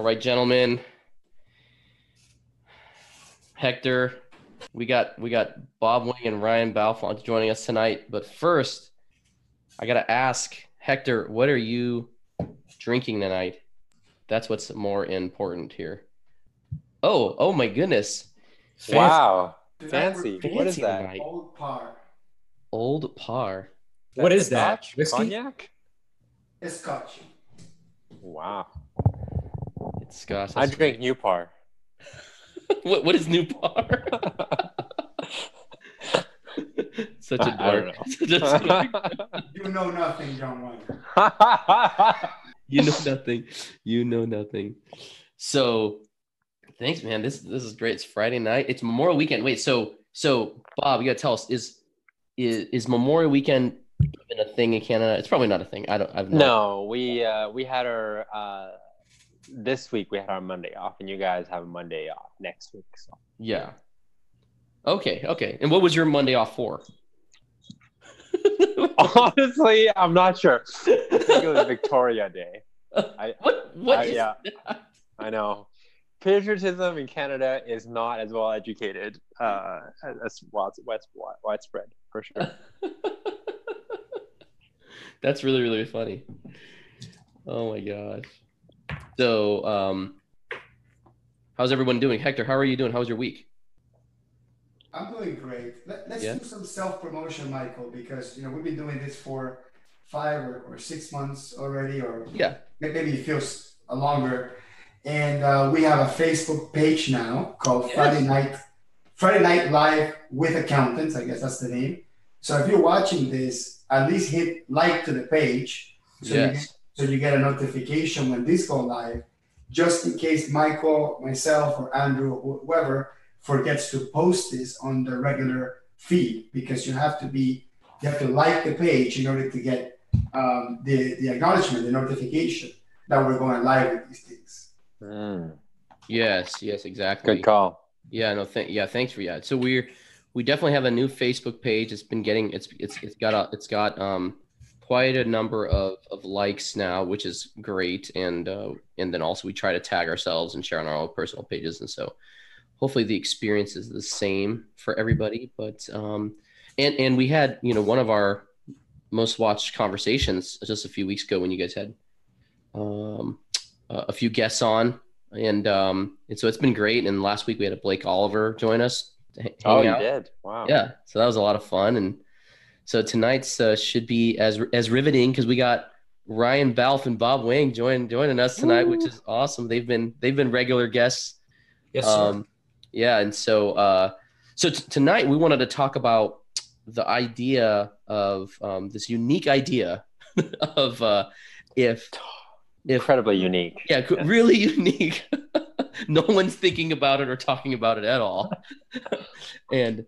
All right, gentlemen. Hector, we got we got Bob Wing and Ryan Balfont joining us tonight. But first, I gotta ask Hector, what are you drinking tonight? That's what's more important here. Oh, oh my goodness. Fancy. Wow. Fancy. Fancy. What is that? Tonight. Old Parr. Old Parr. What is that? Whiskey? Cognac? It's scotch. Wow. It's scotch. I drink New Par. what what is New Par? Such a dork. You know nothing, John Wayne. you know nothing. You know nothing. So thanks, man. This this is great. It's Friday night. It's Memorial Weekend. Wait, so so Bob, you gotta tell us, is is is Memorial Weekend even a thing in Canada? It's probably not a thing. I don't I've no, we uh, we had our uh, this week we had our Monday off, and you guys have a Monday off next week. So Yeah. Okay, okay. And what was your Monday off for? honestly, I'm not sure. I think it was Victoria Day. I, what what I- is yeah. that? I know. Patriotism in Canada is not as well educated uh, as widespread for sure. That's really really funny. Oh my gosh. So, um, how's everyone doing? Hector, how are you doing? How was your week? I'm doing great. Let, let's Yeah. do some self promotion, Michael, because you know we've been doing this for five or, or six months already, or Yeah. maybe it feels longer. And uh, we have a Facebook page now called Yes. Friday Night Friday Night Live with Accountants. I guess that's the name. So if you're watching this, at least hit like to the page so you Yes. So you get a notification when this go live, just in case Michael, myself, or Andrew, or whoever forgets to post this on the regular feed, because you have to be, you have to like the page in order to get um, the the acknowledgement, the notification that we're going live with these things. Mm, Yes. Yes. Exactly. good call. Yeah. No. Th- yeah. Thanks for that. So we're we definitely have a new Facebook page. It's been getting it's it's it's got a it's got um quite a number of of likes now, which is great. And uh, and then also we try to tag ourselves and share on our own personal pages, and so hopefully the experience is the same for everybody. But um and and we had you know one of our most watched conversations just a few weeks ago when you guys had um a a few guests on and um and so it's been great and last week we had a blake oliver join us Oh, you did. Wow. yeah so that was a lot of fun and so tonight's uh, should be as as riveting because we got ryan balf and bob wang join, joining us tonight which is awesome they've been they've been regular guests Yes, sir. um, yeah, and so uh, so t- tonight we wanted to talk about the idea of um, this unique idea of uh, if if Incredibly unique. yeah, co- really unique. no one's thinking about it or talking about it at all. and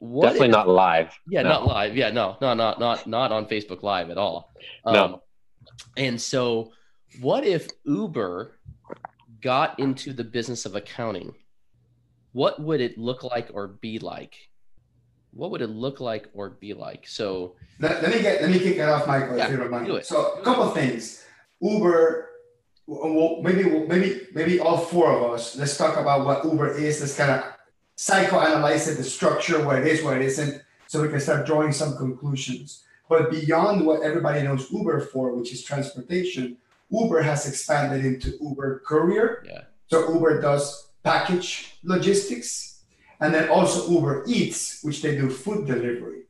what Definitely if- not live. yeah, No. not live. Yeah, no, no, not not not on Facebook Live at all. Um, No. And so, what if Uber got into the business of accounting? What would it look like or be like? What would it look like or be like? So, Let, let me get let me kick it off, Michael, Yeah, if you don't mind. do it. So a couple things. Uber, well, maybe maybe maybe all four of us. Let's talk about what Uber is. Let's kind of psychoanalyze it, the structure, what it is, what it isn't, so we can start drawing some conclusions. But beyond what everybody knows Uber for, which is transportation, Uber has expanded into Uber Courier. Yeah. So Uber does package logistics, and then also Uber Eats, which they do food delivery.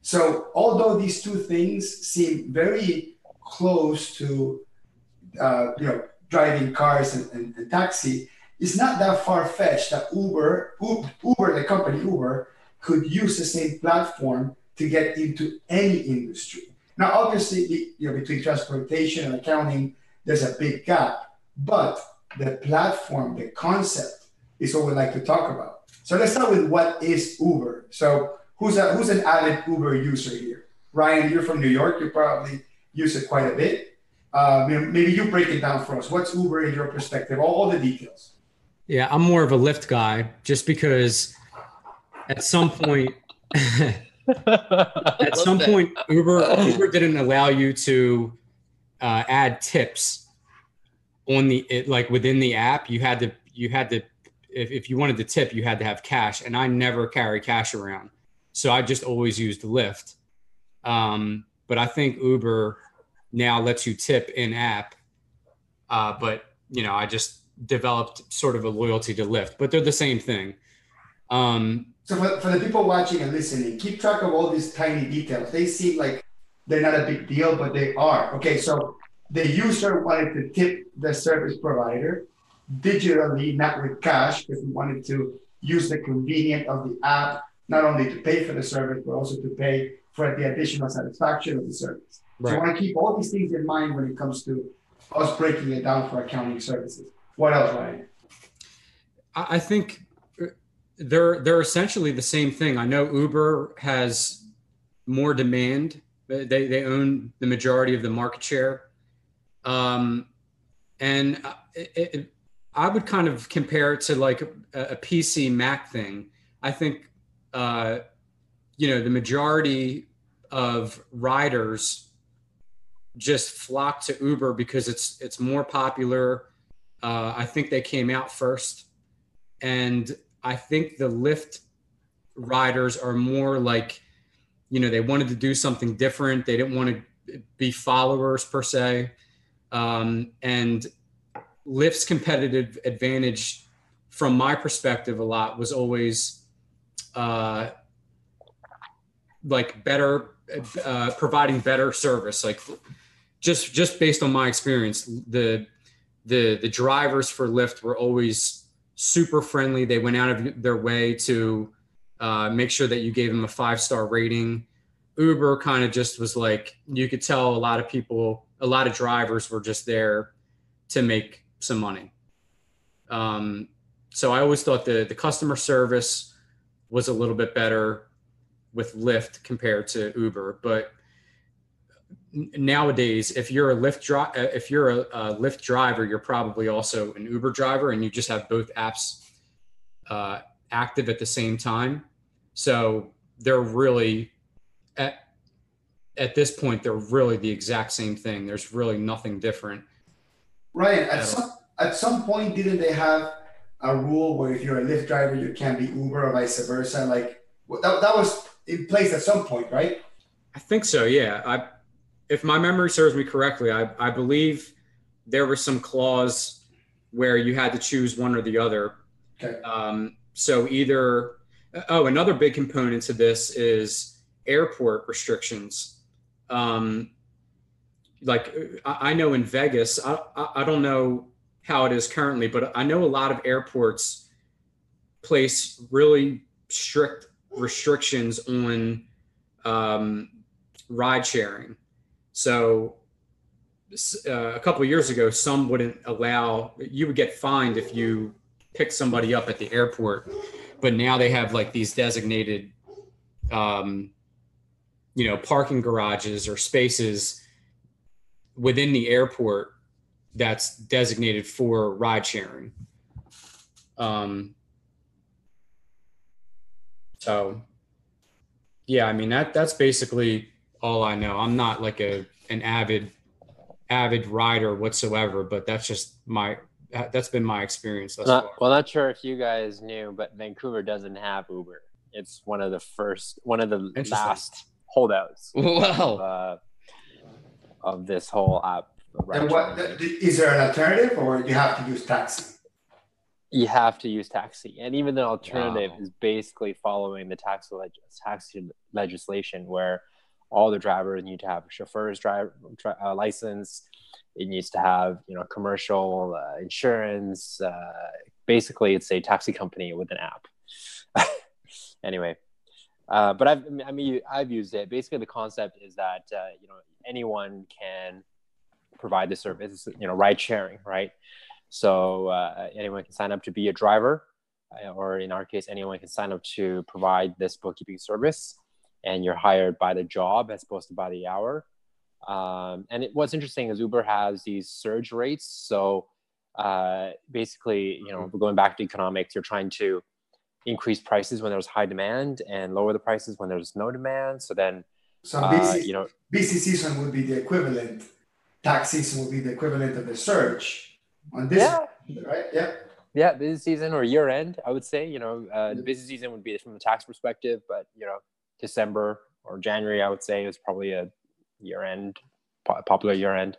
So although these two things seem very close to, uh, you know, driving cars and, and, and taxi, it's not that far fetched that Uber, Uber, the company Uber, could use the same platform to get into any industry. Now, obviously, you know, between transportation and accounting, there's a big gap, but the platform, the concept, is what we like to talk about. So let's start with what is Uber. So who's a who's an avid Uber user here? Ryan, you're from New York. You probably use it quite a bit. Uh, maybe you break it down for us. What's Uber in your perspective? All, all the details. Yeah, I'm more of a Lyft guy just because at some point at some that. point Uber Uber didn't allow you to uh, add tips on the it, like within the app. You had to you had to if, if you wanted to tip you had to have cash and i never carry cash around. So i just always used lyft. Um, but i think uber now lets you tip in app uh, but you know i just developed sort of a loyalty to lyft but they're the same thing um, So for, for the people watching and listening, keep track of all these tiny details. They seem like they're not a big deal, but they are. Okay, so the user wanted to tip the service provider digitally, not with cash, because we wanted to use the convenience of the app, not only to pay for the service, but also to pay for the additional satisfaction of the service. So I want to keep all these things in mind when it comes to us breaking it down for accounting services. What else, Ryan? I think uh, they're they're essentially the same thing. I know Uber has more demand. They they own the majority of the market share, um, and uh, it, it, I would kind of compare it to like a, a PC Mac thing. I think uh, you know the majority of riders just flock to Uber because it's it's more popular. Uh, I think they came out first and I think the Lyft riders are more like, you know, they wanted to do something different. They didn't want to be followers per se, um, and Lyft's competitive advantage, from my perspective, a lot was always uh, like better, uh, providing better service. Like just just based on my experience, the the the drivers for Lyft were always super friendly. They went out of their way to uh, make sure that you gave them a five star rating. Uber kind of just was like you could tell a lot of people, a lot of drivers were just there to make some money. Um, so I always thought the the customer service was a little bit better with Lyft compared to Uber, but nowadays if you're a lyft dri- uh, if you're a, a lyft driver you're probably also an uber driver and you just have both apps uh, active at the same time so they're really at at this point they're really the exact same thing there's really nothing different Ryan, Yeah. at some at some point, didn't they have a rule where if you're a Lyft driver, you can't be Uber or vice versa? Like that, that was in place at some point, right? i think so yeah i if my memory serves me correctly i, I believe there was some clause where you had to choose one or the other Okay. Um, so either, oh, another big component to this is airport restrictions. Um, like I, I know in Vegas, I, I, I don't know how it is currently, but I know a lot of airports place really strict restrictions on um, ride sharing. So uh, a couple of years ago, some wouldn't allow you would get fined if you pick somebody up at the airport, but now they have like these designated, um, you know, parking garages or spaces within the airport that's designated for ride sharing. Um, so, yeah, I mean that that's basically all I know. I'm not like a an avid avid rider whatsoever, but that's just my that's been my experience thus Not, far. well, not sure if you guys knew, but Vancouver doesn't have Uber. It's one of the first, one of the last holdouts of, uh, of this whole app. And what the, the- is there an alternative, or you have to use taxi? you have to use taxi, and even the alternative Wow. is basically following the taxi leg- taxi legislation, where all the drivers need to have a chauffeur's drive dri- uh, license. It needs to have you know commercial uh, insurance. Uh, basically, it's a taxi company with an app. anyway, uh, but I've I mean I've used it. Basically, the concept is that uh, you know anyone can provide the service. You know, ride sharing, right? So uh, anyone can sign up to be a driver, or in our case, anyone can sign up to provide this bookkeeping service, and you're hired by the job as opposed to by the hour. Um, and it, what's interesting is Uber has these surge rates. So uh, basically, you know, going back to economics, you're trying to increase prices when there's high demand and lower the prices when there's no demand. So then, So uh, busy, you know, busy season would be the equivalent. Tax season would be the equivalent of the surge. on this, yeah. right? Yeah. Yeah, busy season or year end, I would say. You know, uh, the busy season would be from the tax perspective, but you know, December or January, I would say, is probably a year end, popular year end.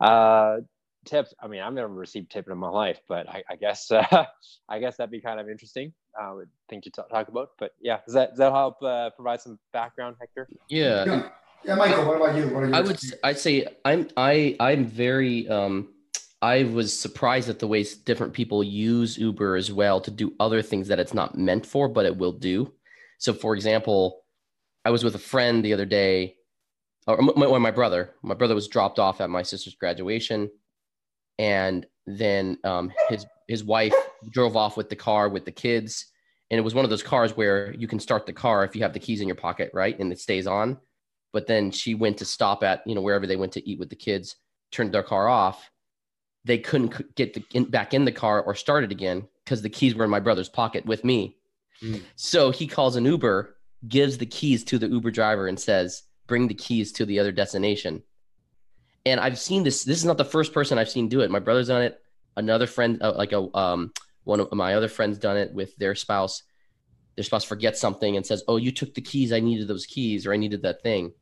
Uh, tips. I mean, I've never received tip in my life, but I, I guess uh, I guess that'd be kind of interesting. Uh, thing to t- talk about. But yeah, does that does that help uh, provide some background, Hector? Yeah. yeah. Yeah, Michael. What about you? What are you? I would. I'd say I'm. I. I'm very. Um, I was surprised at the ways different people use Uber as well to do other things that it's not meant for, but it will do. So, for example, I was with a friend the other day, or my, my brother. My brother was dropped off at my sister's graduation, and then um, his his wife drove off with the car with the kids, and it was one of those cars where you can start the car if you have the keys in your pocket, right, and it stays on. But then she went to stop at you know wherever they went to eat with the kids, turned their car off. They couldn't get the, in, back in the car or start it again because the keys were in my brother's pocket with me. Mm. So he calls an Uber, gives the keys to the Uber driver, and says, "Bring the keys to the other destination." And I've seen this. This is not the first person I've seen do it. My brother's done it. Another friend, uh, like a um, one of my other friends, done it with their spouse. Their spouse forgets something and says, "Oh, you took the keys. I needed those keys, or I needed that thing."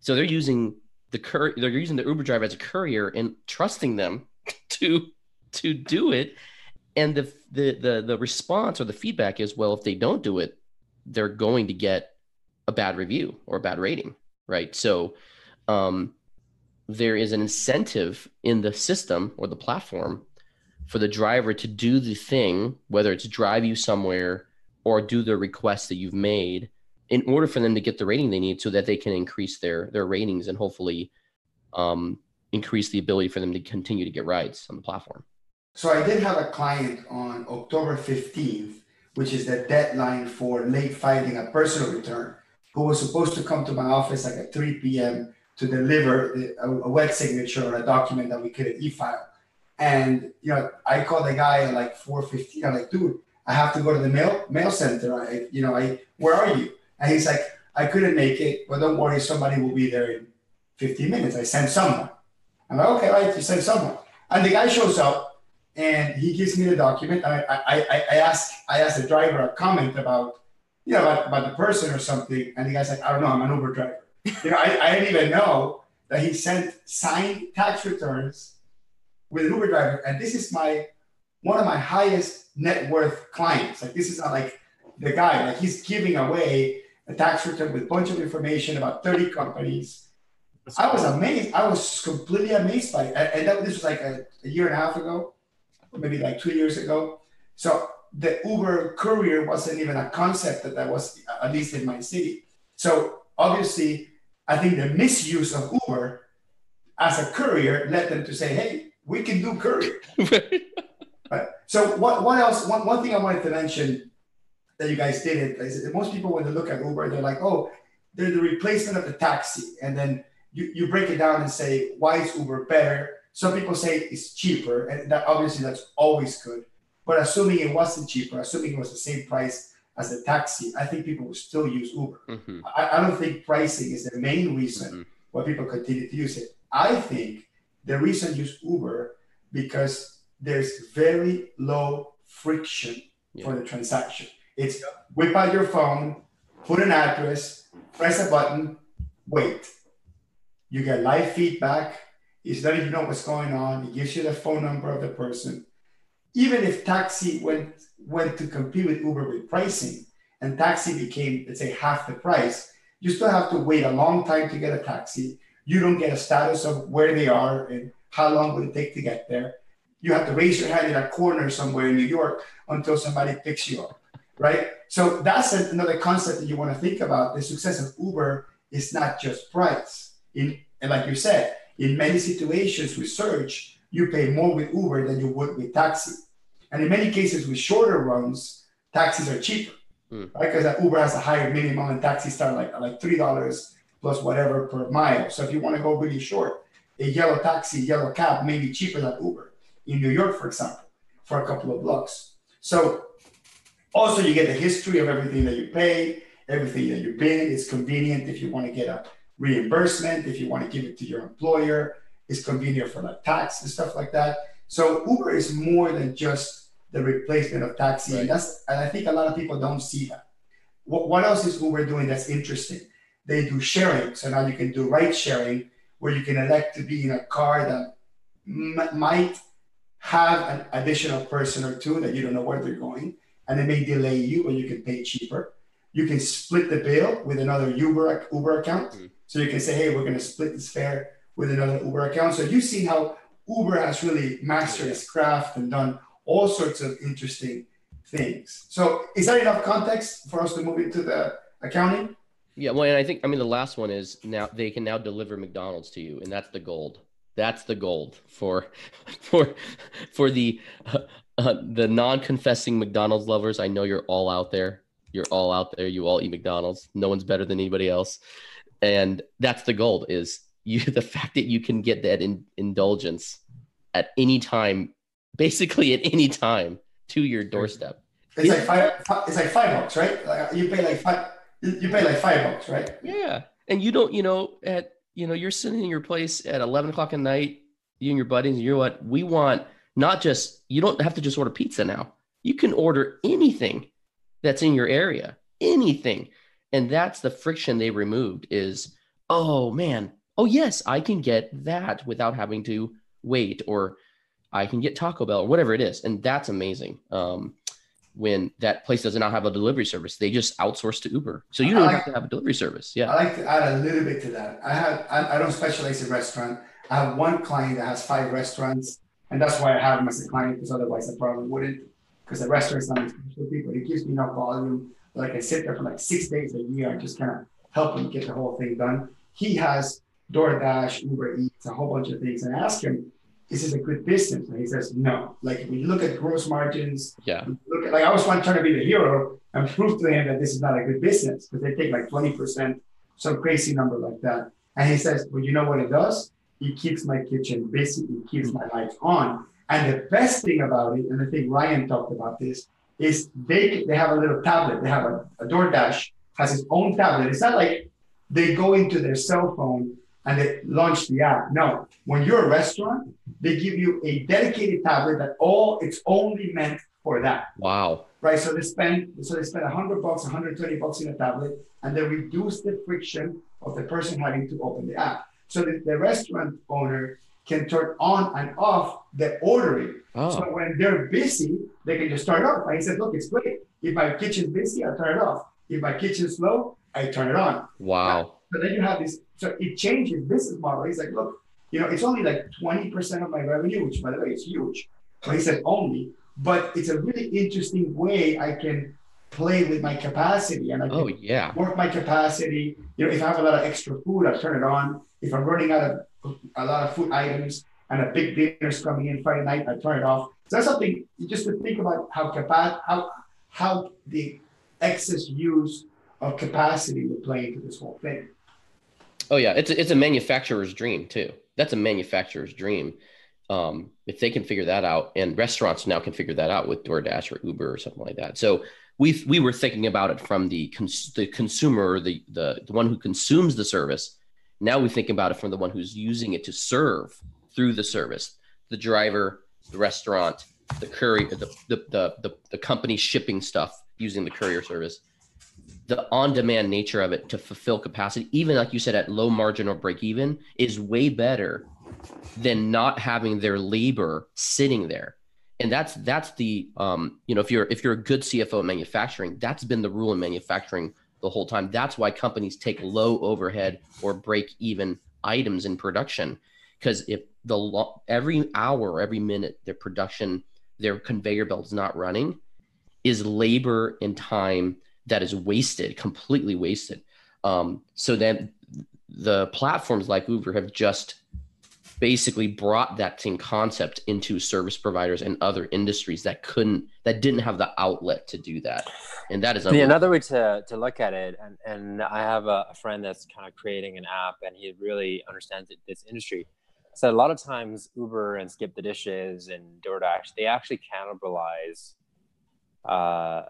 So they're using the cur- they're using the Uber driver as a courier and trusting them to to do it. And the the the the response or the feedback is, well, if they don't do it, they're going to get a bad review or a bad rating, right? So um, there is an incentive in the system or the platform for the driver to do the thing, whether it's drive you somewhere or do the request that you've made in order for them to get the rating they need so that they can increase their their ratings and hopefully um, increase the ability for them to continue to get rides on the platform. So I did have a client on October 15th, which is the deadline for late filing a personal return, who was supposed to come to my office like at 3 p.m. to deliver a, a wet signature or a document that we couldn't e-file. And you know, I called the guy at like 4:15. I'm like, dude, I have to go to the mail mail center. I, you know, I where are you? And he's like, I couldn't make it, but don't worry, somebody will be there in 15 minutes. I sent someone. I'm like, okay, right, you sent someone. And the guy shows up and he gives me the document. I, I, I, I ask I asked the driver a comment about, you know, about, about the person or something. And the guy's like, I don't know, I'm an Uber driver. you know, I, I didn't even know that he sent signed tax returns with an Uber driver. And this is my one of my highest net worth clients. Like this is not like the guy, like he's giving away a tax return with a bunch of information about 30 companies. I was amazed. I was completely amazed by it. And that, this was like a, a year and a half ago, maybe like two years ago. So the Uber courier wasn't even a concept that that was at least in my city. So obviously, I think the misuse of Uber as a courier led them to say, "Hey, we can do courier." right. So what what else? One one thing I wanted to mention that you guys did it is most people when they look at Uber, they're like, "Oh, they're the replacement of the taxi," and then you, you break it down and say, "Why is Uber better?" Some people say it's cheaper, and that obviously that's always good. But assuming it wasn't cheaper, assuming it was the same price as the taxi, I think people would still use Uber. Mm-hmm. I, I, don't think pricing is the main reason mm-hmm. why people continue to use it. I think the reason use Uber because there's very low friction yeah. for the transaction. It's whip out your phone, put an address, press a button, wait. You get live feedback. It's letting you know what's going on. It gives you the phone number of the person. Even if taxi went went to compete with Uber with pricing, and taxi became, let's say, half the price, you still have to wait a long time to get a taxi. You don't get a status of where they are and how long would it take to get there. You have to raise your hand in a corner somewhere in New York until somebody picks you up, right? So that's another concept that you want to think about. The success of Uber is not just price. In and like you said, in many situations with surge, you pay more with Uber than you would with taxi. And in many cases with shorter runs, taxis are cheaper, mm. right? Because Uber has a higher minimum and taxis start like like three dollars plus whatever per mile. So if you want to go really short, a yellow taxi, yellow cab may be cheaper than Uber in New York, for example, for a couple of blocks. So also you get the history of everything that you pay, everything that you bid. It's convenient if you want to get a reimbursement, if you want to give it to your employer. It's convenient for like tax and stuff like that. So Uber is more than just the replacement of taxi. Right. And that's and I think a lot of people don't see that. What, what else is Uber doing that's interesting? They do sharing. So now you can do ride sharing where you can elect to be in a car that m- might have an additional person or two that you don't know where they're going, and it may delay you, or you can pay cheaper. You can split the bill with another Uber Uber account, Mhm. So you can say, "Hey, we're going to split this fare with another Uber account." So you've seen how Uber has really mastered its craft and done all sorts of interesting things. So is that enough context for us to move into the accounting? Yeah, well, and I think I mean the last one is now they can now deliver McDonald's to you, and that's the gold. That's the gold for for for the uh, uh, the non-confessing McDonald's lovers. I know you're all out there. You're all out there. You all eat McDonald's. No one's better than anybody else, and that's the gold. Is you the fact that you can get that in, indulgence at any time, basically at any time, to your doorstep. It's like five. It's like five bucks, right? Like you pay like five. You pay like five bucks, right? Yeah. And you don't, you know, at you know, you're sitting in your place at eleven o'clock at night, you and your buddies, and you're what we want not just you don't have to just order pizza now. You can order anything that's in your area. Anything. And that's the friction they removed is, oh man, oh yes, I can get that without having to wait, or I can get Taco Bell or whatever it is. And that's amazing. Um, when that place does not have a delivery service, they just outsource to Uber. So you don't I- have to have a delivery service. Yeah. I like to add a little bit to that. I have I, I don't specialize in restaurant. I have one client that has five restaurants, and that's why I have him as a client because otherwise I probably wouldn't. Because the restaurant's not my specialty, but it gives me enough volume that I sit there for like six days a year and just kind of help him get the whole thing done. He has DoorDash, Uber Eats, a whole bunch of things, and I ask him, "Is this a good business?" And he says, "No." Like when you look at gross margins, Yeah. look at like I was trying to be the hero and prove to him that this is not a good business because they take like 20%, some crazy number like that. And he says, Well, you know what it does? It keeps my kitchen busy, it keeps my lights on. And the best thing about it, and I think Ryan talked about this, is they they have a little tablet. They have a, a DoorDash has its own tablet. It's not like they go into their cell phone and they launch the app. No, when you're a restaurant, they give you a dedicated tablet that all it's only meant for that Wow. right? So they spend so they spend 100 bucks, 120 bucks in a tablet, and they reduce the friction of the person having to open the app. So the, the restaurant owner can turn on and off the ordering. Oh. So when they're busy, they can just turn it off. I said, look, it's great. If my kitchen's busy, I turn it off. If my kitchen's slow, I turn it on. Wow. So then you have this, so it changes business model. He's like, look, you know, it's only like 20% of my revenue, which by the way is huge. But he said only, but it's a really interesting way I can play with my capacity and I oh, can Oh yeah. work my capacity. You know, if I have a lot of extra food, I turn it on. If I'm running out of a lot of food items and a big dinner's coming in Friday night, I turn it off. So that's something just to think about how capa- how how the excess use of capacity would play into this whole thing. Oh yeah. It's a, it's a manufacturer's dream too. That's a manufacturer's dream. Um, if they can figure that out, and restaurants now can figure that out with DoorDash or Uber or something like that. So we we were thinking about it from the cons- the consumer, the, the the one who consumes the service. Now we think about it from the one who's using it to serve through the service, the driver, the restaurant, the courier, the the the the, the company shipping stuff using the courier service the on-demand nature of it to fulfill capacity, even like you said, at low margin or break even, is way better than not having their labor sitting there. And that's that's the um, you know if you're if you're a good CFO in manufacturing, that's been the rule in manufacturing the whole time. That's why companies take low overhead or break even items in production because if the lo- every hour, every minute their production, their conveyor belt is not running, is labor and time that is wasted, completely wasted. Um, so then the platforms like Uber have just basically brought that same concept into service providers and other industries that couldn't, that didn't have the outlet to do that. And that is The, another way to, to look at it, and, and I have a, a friend that's kind of creating an app and he really understands it, this industry. So a lot of times Uber and Skip the Dishes and DoorDash, they actually cannibalize uh,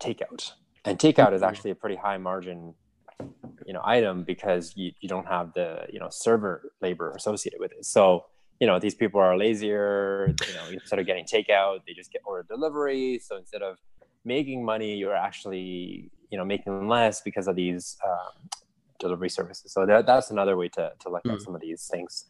takeout. And takeout is actually a pretty high margin, you know, item because you, you don't have the, you know, server labor associated with it. So you know these people are lazier you know instead of getting takeout they just get order delivery so instead of making money you're actually you know making less because of these um, delivery services so that, that's another way to, to look mm. at hmm. some of these things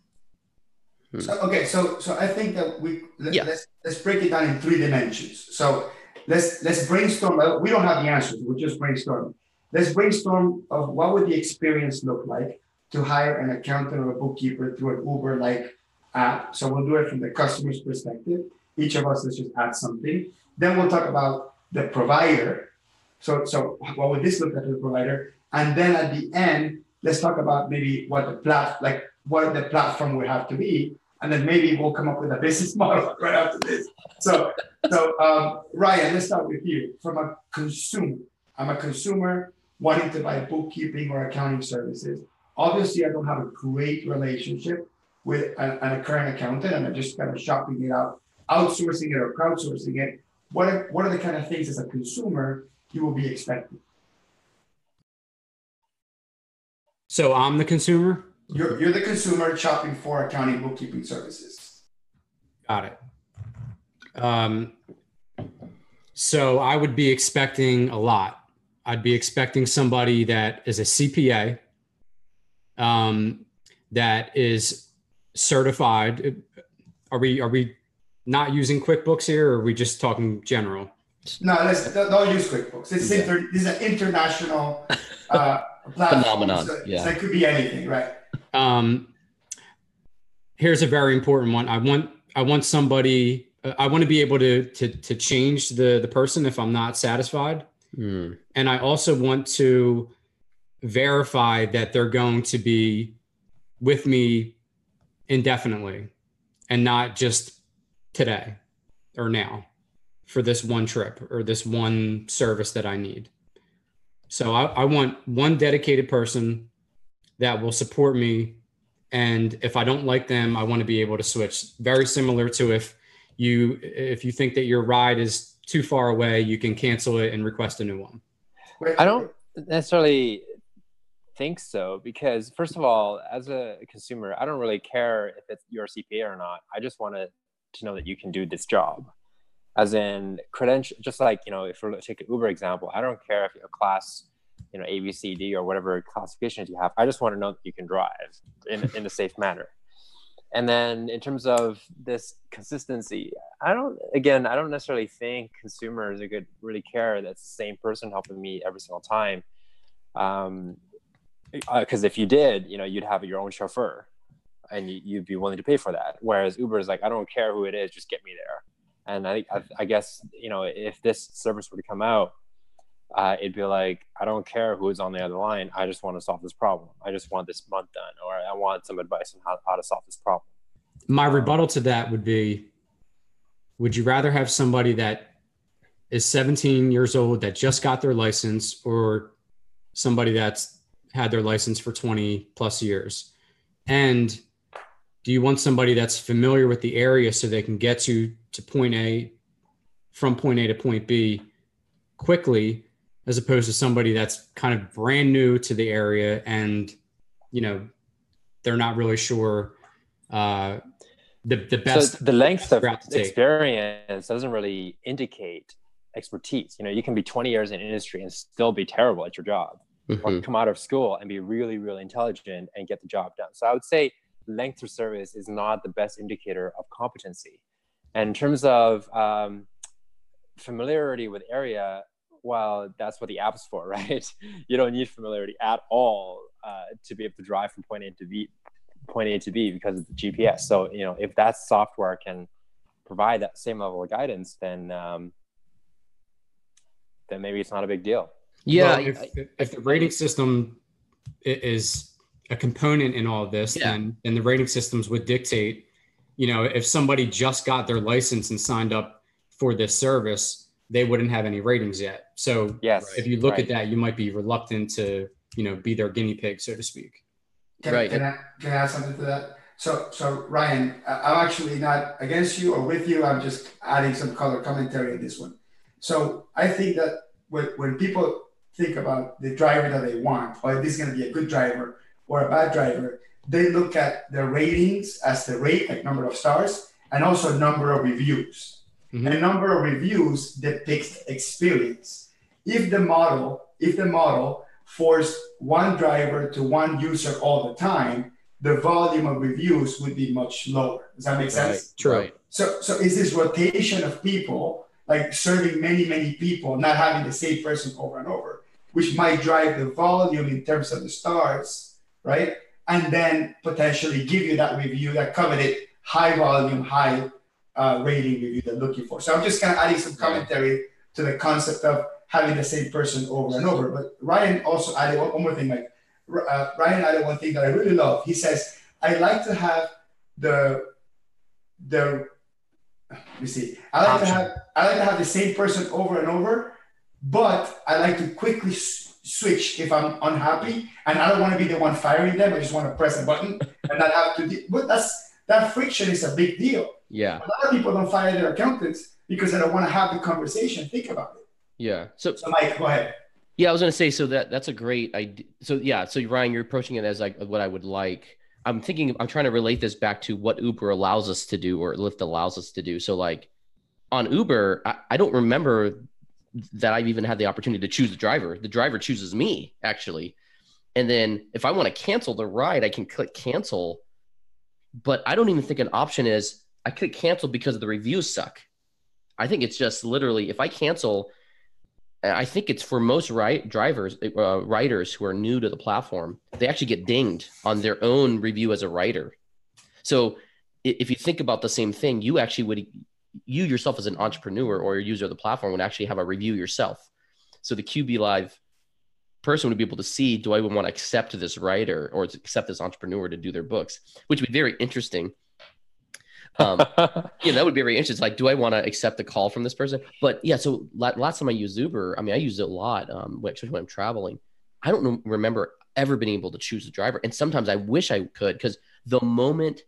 hmm. so okay so so i think that we let, yeah. let's let's break it down in three dimensions so let's let's brainstorm we don't have the answers we're just brainstorming let's brainstorm of what would the experience look like to hire an accountant or a bookkeeper through an uber like app so we'll do it from the customer's perspective each of us let's just add something then we'll talk about the provider. So, so what would this look like to the provider? And then at the end, let's talk about maybe what the plat like what the platform would have to be, and then maybe we'll come up with a business model right after this. So, so um, Ryan, let's start with you. From a consumer, I'm a consumer wanting to buy bookkeeping or accounting services. Obviously, I don't have a great relationship with a, a current accountant, and I'm just kind of shopping it out, outsourcing it or crowdsourcing it what are, what are the kind of things as a consumer you will be expecting? So I'm the consumer? You're, you're the consumer shopping for accounting bookkeeping services. Got it. Um, so I would be expecting a lot. I'd be expecting somebody that is a CPA, um, that is certified. Are we are we not using QuickBooks here, or are we just talking general? No, let's don't use QuickBooks. It's yeah. inter, this is an international uh, phenomenon. So, yeah, so it could be anything, right? Um, here's a very important one. I want I want somebody. I want to be able to to to change the the person if I'm not satisfied, mm. and I also want to verify that they're going to be with me indefinitely, and not just today or now for this one trip or this one service that I need. So I, I, want one dedicated person that will support me. And if I don't like them, I want to be able to switch. Very similar to if you if you think that your ride is too far away, you can cancel it and request a new one. I don't necessarily think so because first of all, as a consumer, I don't really care if it's your CPA or not. I just want to to know that you can do this job as in credential just like you know if we take an uber example i don't care if you're class you know a b c d or whatever classifications you have i just want to know that you can drive in, in a safe manner and then in terms of this consistency i don't again i don't necessarily think consumers are good really care that's the same person helping me every single time um because uh, if you did you know you'd have your own chauffeur and you, would be willing to pay for that. Whereas Uber is like, I don't care who it is, just get me there. And I, I, I guess you know if this service were to come out, uh, it'd be like, I don't care who is on the other line. I just want to solve this problem. I just want this month done, or I want some advice on how, how to solve this problem. My rebuttal to that would be: Would you rather have somebody that is 17 years old that just got their license, or somebody that's had their license for 20 plus years? And do you want somebody that's familiar with the area so they can get to to point A from point A to point B quickly as opposed to somebody that's kind of brand new to the area and you know they're not really sure uh, the the best so the length of experience doesn't really indicate expertise you know you can be 20 years in industry and still be terrible at your job mm-hmm. or come out of school and be really really intelligent and get the job done so i would say length of service is not the best indicator of competency. And in terms of um, familiarity with area, well, that's what the app's for, right? you don't need familiarity at all uh, to be able to drive from point A to B, point A to B because of the GPS. So, you know, if that software can provide that same level of guidance, then um, then maybe it's not a big deal. Yeah, well, if, if the rating system is a component in all of this, yeah. then then the rating systems would dictate, you know, if somebody just got their license and signed up for this service, they wouldn't have any ratings yet. So yes, if you look right. at that, you might be reluctant to, you know, be their guinea pig, so to speak. Can, right. Can I, can I add something to that? So, so Ryan, I'm actually not against you or with you. I'm just adding some color commentary in this one. So I think that when, when people think about the driver that they want, or this is going to be a good driver, or a bad driver, they look at the ratings as the rate, like number of stars, and also number of reviews. Mm-hmm. And number of reviews depicts experience. If the model, if the model forced one driver to one user all the time, the volume of reviews would be much lower. Does that make sense? Right. True. Right. So, so is this rotation of people, like serving many, many people, not having the same person over and over, which might drive the volume in terms of the stars, right? And then potentially give you that review, that coveted high volume, high uh, rating review they're looking for. So I'm just kind of adding some commentary to the concept of having the same person over and over. But Ryan also added one, one more thing, like uh, Ryan added one thing that I really love. He says, I like to have the the let me see. I like Option. to have I like to have the same person over and over, but I like to quickly s- switch if I'm unhappy, and I don't want to be the one firing them. I just want to press a button and not have to. De- but that's that friction is a big deal. Yeah. A lot of people don't fire their accountants because they don't want to have the conversation. Think about it. Yeah. So, so Mike, go ahead. Yeah, I was going to say so that that's a great idea. So yeah, so Ryan, you're approaching it as like what I would like. I'm thinking I'm trying to relate this back to what Uber allows us to do or Lyft allows us to do. So like on Uber, I, I don't remember that I've even had the opportunity to choose the driver. The driver chooses me actually. And then if I want to cancel the ride, I can click cancel. But I don't even think an option is I could cancel because the reviews suck. I think it's just literally if I cancel I think it's for most right drivers, uh, writers who are new to the platform, they actually get dinged on their own review as a writer. So if you think about the same thing, you actually would, you yourself as an entrepreneur or a user of the platform would actually have a review yourself. So the QB Live person would be able to see, do I want to accept this writer or accept this entrepreneur to do their books, which would be very interesting um, yeah, that would be very interesting. Like, do I want to accept the call from this person? But yeah, so last time I used Uber, I mean, I use it a lot, um, especially when I'm traveling. I don't remember ever being able to choose the driver, and sometimes I wish I could because the moment,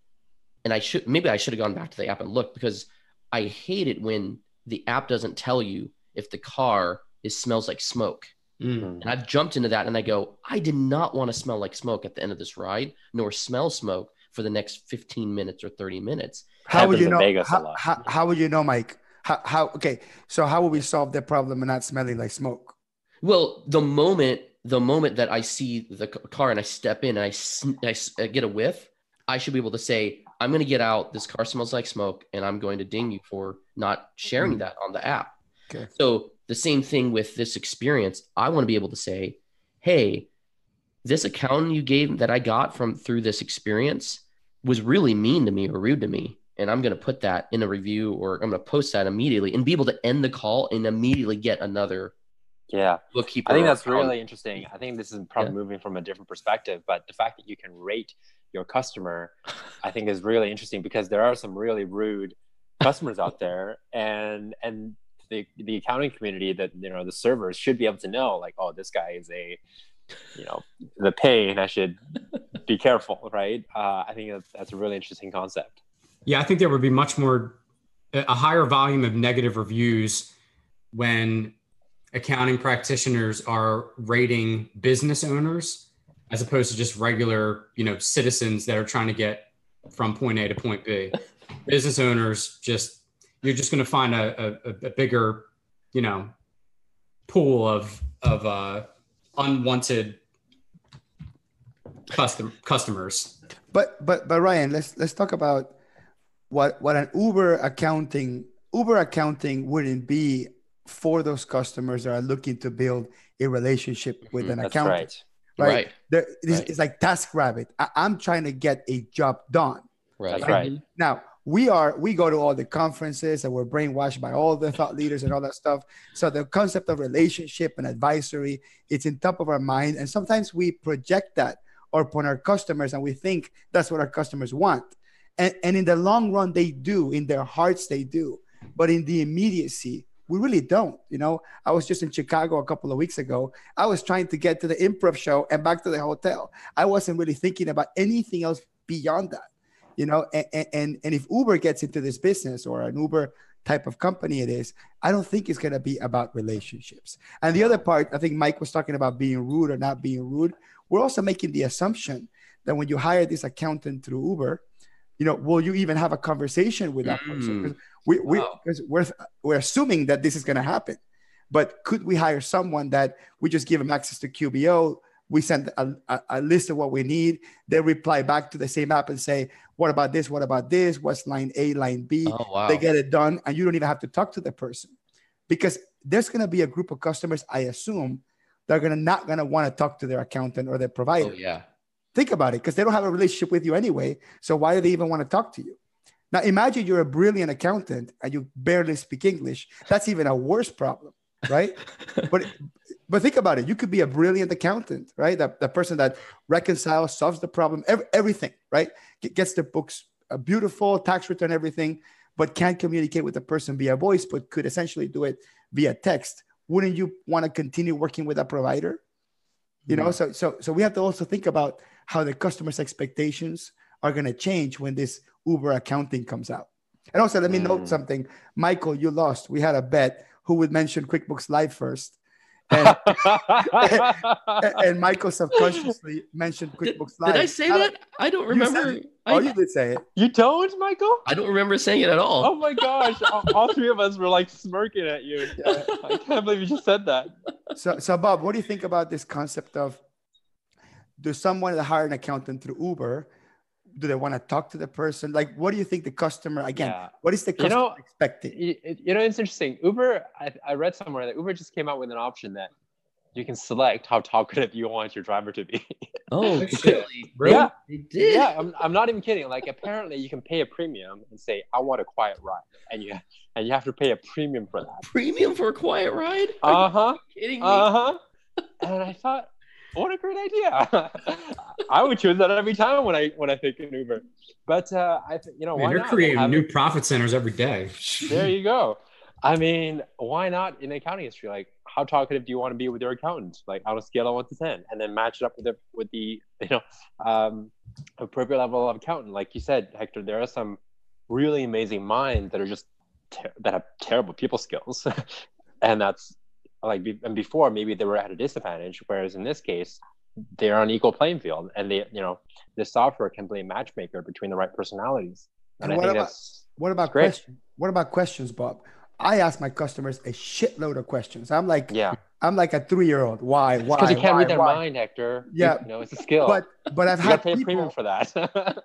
and I should maybe I should have gone back to the app and looked because I hate it when the app doesn't tell you if the car is smells like smoke. Mm. And I've jumped into that and I go, I did not want to smell like smoke at the end of this ride, nor smell smoke for the next 15 minutes or 30 minutes. How would you know? How, how, how, would you know, Mike? How, how, okay. So how would we solve that problem and not smelling like smoke? Well, the moment, the moment that I see the car and I step in and I, I, I get a whiff, I should be able to say, I'm going to get out. This car smells like smoke, and I'm going to ding you for not sharing mm that on the app. Okay. So the same thing with this experience. I want to be able to say, "Hey, this account you gave that I got from through this experience was really mean to me or rude to me and I'm going to put that in a review or I'm going to post that immediately and be able to end the call and immediately get another yeah bookkeeper. I think that's really interesting. I think this is probably yeah. moving from a different perspective, but the fact that you can rate your customer, I think is really interesting because there are some really rude customers out there and and the the accounting community that you know the servers should be able to know like oh this guy is a you know the pain i should be careful right uh, i think that's, that's a really interesting concept yeah, I think there would be much more a higher volume of negative reviews when accounting practitioners are rating business owners as opposed to just regular, you know, citizens that are trying to get from point A to point B. business owners just you're just going to find a, a, a, bigger, you know, pool of of uh, unwanted custom customers. But but but Ryan, let's let's talk about what what an Uber accounting Uber accounting wouldn't be for those customers that are looking to build a relationship with mm-hmm. an accountant. Right. Right. right. There, it's, right. it's like TaskRabbit. I, am trying to get a job done. Right. That's right. Now we are we go to all the conferences and we're brainwashed by all the thought leaders and all that stuff. So the concept of relationship and advisory, it's in top of our mind. And sometimes we project that upon our customers and we think that's what our customers want. And, and in the long run, they do. In their hearts, they do. But in the immediacy, we really don't. You know, I was just in Chicago a couple of weeks ago. I was trying to get to the improv show and back to the hotel. I wasn't really thinking about anything else beyond that. You know, and and, and if Uber gets into this business or an Uber type of company it is, I don't think it's going to be about relationships. And the other part, I think Mike was talking about being rude or not being rude. We're also making the assumption that when you hire this accountant through Uber, you know, will you even have a conversation with that person? Mm. 'Cause We, we, Wow. because we're, we're assuming that this is going to happen. But could we hire someone that we just give them access to QBO? We send a, a, a list of what we need. They reply back to the same app and say, what about this? What about this? What's line A, line B? Oh wow. They get it done, and you don't even have to talk to the person because there's going to be a group of customers, I assume, that are going to not going to want to talk to their accountant or their provider. oh yeah. Think about it because they don't have a relationship with you anyway. So why do they even want to talk to you? Now imagine you're a brilliant accountant and you barely speak English. That's even a worse problem, right? but but think about it. You could be a brilliant accountant, right? The, the person that reconciles, solves the problem, ev- everything, right? G- Gets the books a beautiful tax return, everything, but can't communicate with the person via voice, but could essentially do it via text. Wouldn't you want to continue working with a provider? You know, mm-hmm. so so so we have to also think about how the customer's expectations are going to change when this Uber accounting comes out. And also, let me note Mm. something. Michael, you lost. We had a bet who would mention QuickBooks Live first. And, and Michael subconsciously mentioned QuickBooks Live. Did I say Now, that? I don't remember. it. Oh, I, you did say it. you don't, Michael? I don't remember saying it at all. Oh my gosh! all, all three of us were like smirking at you. I can't believe you just said that. So, so Bob, what do you think about this concept of do someone that hire an accountant through Uber? Do they want to talk to the person? Like, what do you think the customer again? Yeah. What is the You customer know, expecting? You, you know, it's interesting. Uber, I, I read somewhere that Uber just came out with an option that you can select how talkative you want your driver to be. Oh, shit. really? Yeah. Did. yeah, I'm, I'm not even kidding. Like, apparently, you can pay a premium and say, "I want a quiet ride," and you and you have to pay a premium for that. Premium for a quiet ride? Uh huh. you kidding me? Uh huh. And I thought, what a great idea! I would choose that every time when I when I think an Uber. But uh, I think you know Man, why they're not? creating new it- profit centers every day. There you go. I mean, why not in the accounting history? Like, how talkative do you want to be with your accountant? Like, on a scale of one to ten, and then match it up with the with the you know um, appropriate level of accountant. Like you said, Hector, there are some really amazing minds that are just ter- that have terrible people skills, and that's like and before maybe they were at a disadvantage, whereas in this case they're on equal playing field, and they you know the software can play matchmaker between the right personalities. And, And I what think about- that's What about Great. questions? What about questions, Bob? I ask my customers a shitload of questions. I'm like, yeah. I'm like a three-year-old. Why? Why? because you can't why, read their why? mind, Hector. Yeah. you know it's a skill. But but I've you had pay a premium people, for that.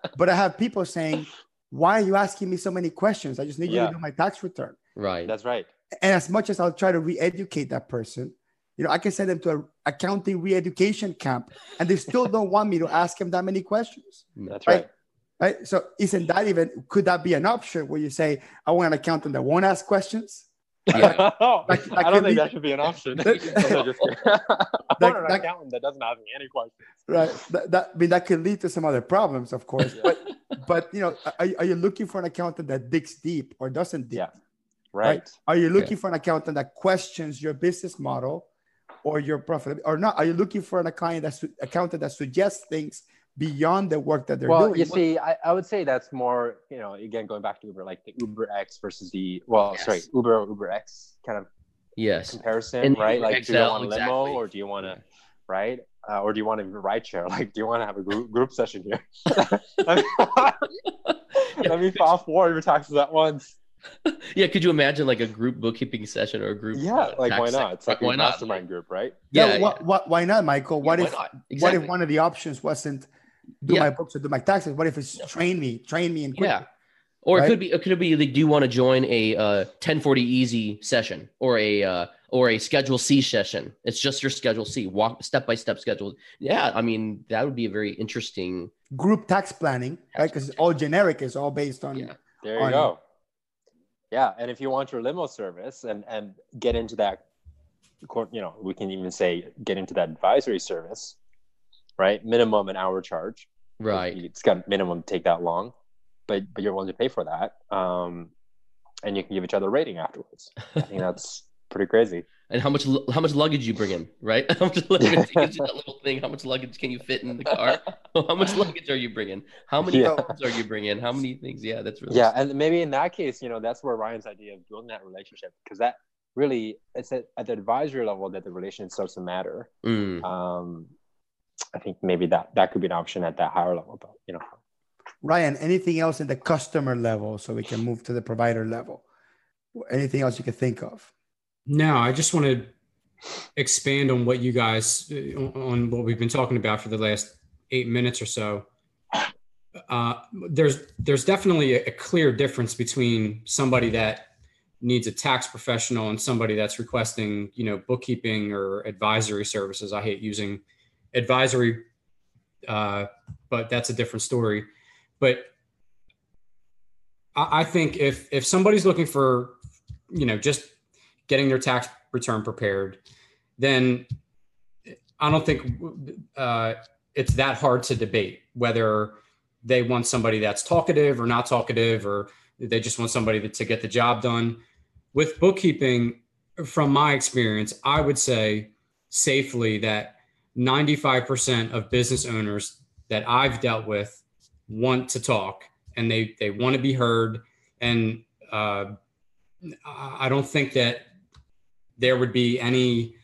but I have people saying, "Why are you asking me so many questions? I just need you to do my tax return." Right. That's right. And as much as I'll try to re-educate that person, you know, I can send them to a accounting re-education camp, and they still don't want me to ask them that many questions. That's Right. right. Right. So isn't that even could that be an option where you say, I want an accountant that won't ask questions? Yeah. Like- like I don't think be- that should be an option. That- I'm. I want an accountant that doesn't ask me any questions. Right. That, that I mean that could lead to some other problems, of course. Yeah. But but you know, are, are you looking for an accountant that digs deep or doesn't dig? Yeah. Deep? Right. Are you looking for an accountant that questions your business model or your profit or not? Are you looking for an client that's accountant that suggests things beyond the work that they're Well, doing? you see, I, I would say that's more, you know, again, going back to Uber, like the Uber X versus the, well, Yes. sorry, Uber or Uber X kind of Yes. comparison, And right? Uber Like, do you want a limo exactly. or do you want to, right? Uh, or do you want to ride share? Like, do you want to have a group, group session here? Let me file four of your taxes at once. Yeah. Could you imagine like a group bookkeeping session or a group? Yeah, uh, like why not? It's sec- like a not? mastermind group, right? yeah, Yeah. wha- wha- why not, Michael? yeah, What why if not? what if one of the options wasn't do Yeah. my books or do my taxes? What if it's train me, train me in quick? Yeah. Or Right? it could be it could be like, do you want to join a uh, 1040 easy session or a uh, or a schedule C session? It's just your schedule C, walk step by step schedule. Yeah, I mean that would be a very interesting. Group tax planning, right? Because it's all generic, it's all based on Yeah. There you on- go. Yeah, and if you want your limo service and and get into that, you know, we can even say get into that advisory service, right? Minimum an hour charge. Right. It's got minimum take that long, but but you're willing to pay for that, um, and you can give each other a rating afterwards. I think that's pretty crazy. And how much how much luggage you bring in, right? How much luggage gives you that little thing? How much luggage can you fit in the car? how much luggage are you bringing? How many Yeah. phones are you bringing? How many things? Yeah, that's really Yeah, and maybe in that case, you know, that's where Ryan's idea of building that relationship, because that really it's at, at the advisory level that the relationship starts to matter. Mm, um, I think maybe that that could be an option at that higher level, but you know. Ryan, anything else in the customer level so we can move to the provider level? Anything else you can think of? No, I just want to expand on what you guys on what we've been talking about for the last eight minutes or so. Uh, there's there's definitely a, a clear difference between somebody that needs a tax professional and somebody that's requesting you know bookkeeping or advisory services. I hate using advisory, uh, but that's a different story. But I, I think if if somebody's looking for you know just getting their tax return prepared, then I don't think uh, it's that hard to debate whether they want somebody that's talkative or not talkative, or they just want somebody to, to get the job done. With bookkeeping, from my experience, I would say safely that 95% of business owners that I've dealt with want to talk and they, they want to be heard. And uh, I don't think that there would be any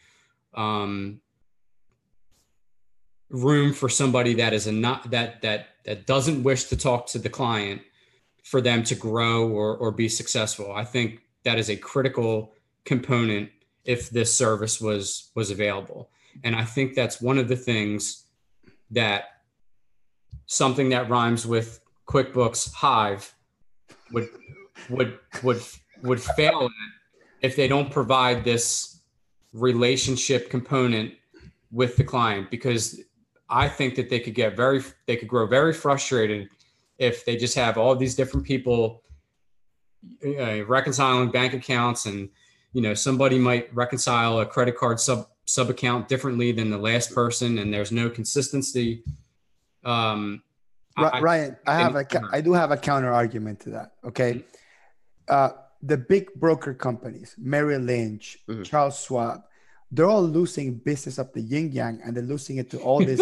um, room for somebody that is a not that that that doesn't wish to talk to the client for them to grow or or be successful. I think that is a critical component if this service was was available. And I think that's one of the things that something that rhymes with QuickBooks Hive would would would would fail if they don't provide this relationship component with the client because I think that they could get very they could grow very frustrated if they just have all these different people uh, reconciling bank accounts and you know somebody might reconcile a credit card sub sub account differently than the last person and there's no consistency um Ryan, I, I have a, I do have a counter argument to that. Okay, mm-hmm. uh, the big broker companies, Merrill Lynch, mm-hmm. Charles Schwab, they're all losing business of the yin yang, and they're losing it to all this,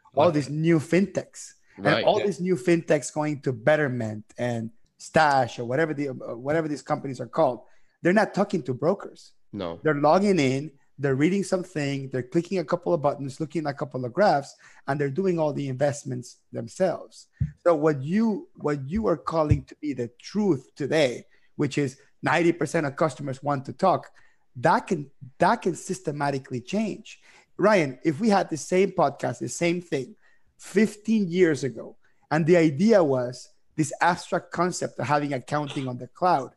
all these new fintechs, right, and all yeah. these new fintechs going to Betterment and Stash or whatever the uh, whatever these companies are called. They're not talking to brokers. No, they're logging in they're reading something, they're clicking a couple of buttons, looking at a couple of graphs, and they're doing all the investments themselves. So what you what you are calling to be the truth today, which is 90% of customers want to talk, that can that can systematically change. Ryan, if we had the same podcast, the same thing 15 years ago, and the idea was this abstract concept of having accounting on the cloud,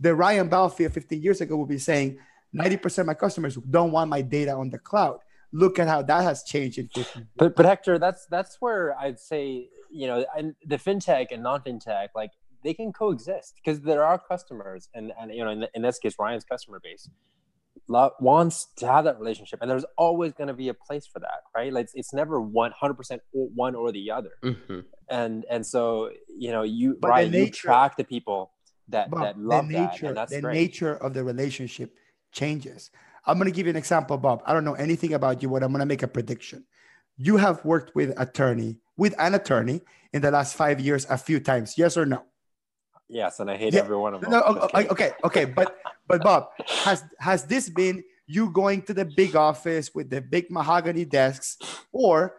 the Ryan Balfield 15 years ago would be saying, 90% of my customers don't want my data on the cloud. Look at how that has changed in 15 But but Hector, that's that's where I'd say, you know, and the fintech and non-fintech, like they can coexist because there are customers and and you know, in, in this case, Ryan's customer base wants to have that relationship and there's always going to be a place for that right like it's, it's never 100% one or the other mm-hmm. and and so you know you but right nature, you track the people that that love the nature, that the great. nature of the relationship changes. I'm going to give you an example, Bob. I don't know anything about you, but I'm going to make a prediction. You have worked with attorney, with an attorney in the last five years a few times. Yes or no? Yes, and I hate yeah. every one of them. No, okay, okay, okay, but but Bob, has has this been you going to the big office with the big mahogany desks, or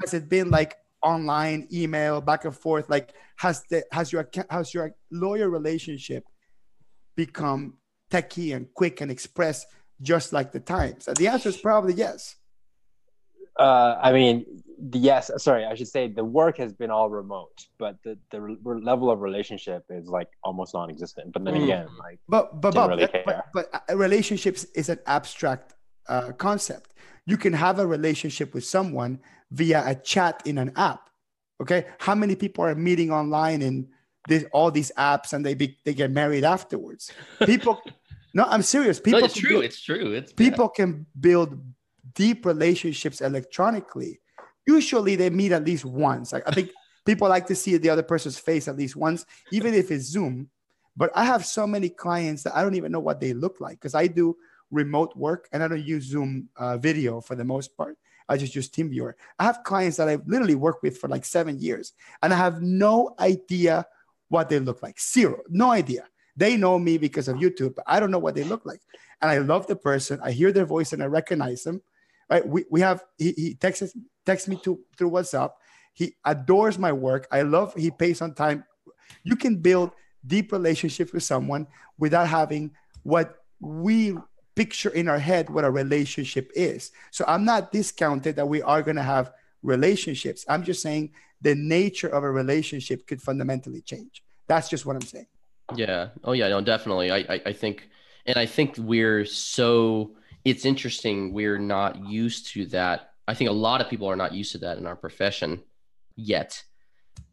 has it been like online, email, back and forth? Like, has the has your has your lawyer relationship become techy and quick and express just like the Times? And the answer is probably yes. Uh, I mean, yes. Sorry, I should say the work has been all remote, but the, the re- level of relationship is like almost non-existent. But then mm. again, like, but but but, really but, but uh, relationships is an abstract uh, concept. You can have a relationship with someone via a chat in an app. Okay, how many people are meeting online in this, all these apps and they be, they get married afterwards? People no, I'm serious. People no, it's true. Build, it's true. It's people can build deep relationships electronically. Usually, they meet at least once. Like, I think people like to see the other person's face at least once, even if it's Zoom. But I have so many clients that I don't even know what they look like because I do remote work and I don't use Zoom uh, video for the most part. I just use TeamViewer. I have clients that I've literally worked with for like seven years, and I have no idea what they look like. Zero, no idea. They know me because of YouTube, but I don't know what they look like. And I love the person. I hear their voice and I recognize them. Right? We, we have he, he texts texts me to through WhatsApp. He adores my work. I love he pays on time. You can build deep relationships with someone without having what we picture in our head what a relationship is. So I'm not discounted that we are going to have relationships. I'm just saying the nature of a relationship could fundamentally change. That's just what I'm saying. Yeah. Oh yeah. No, definitely. I, I, I think, and I think we're so. It's interesting. We're not used to that. I think a lot of people are not used to that in our profession yet,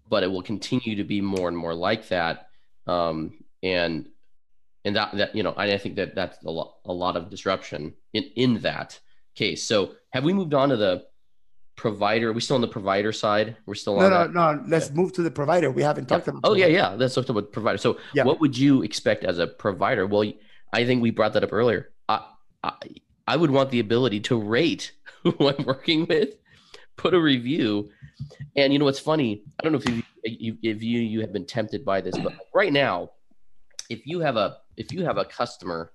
but it will continue to be more and more like that. Um, and and that that you know, I, I think that that's a lot a lot of disruption in in that case. So have we moved on to the provider? Are we still on the provider side? We're still No, on. no, that? no. Let's move to the provider. We haven't talked about. Oh yeah, yeah. Let's talk about provider. So, Yeah. what would you expect as a provider? Well, I think we brought that up earlier. I, I, would want the ability to rate who I'm working with, put a review, and you know what's funny? I don't know if you, you if you you have been tempted by this, but right now, if you have a if you have a customer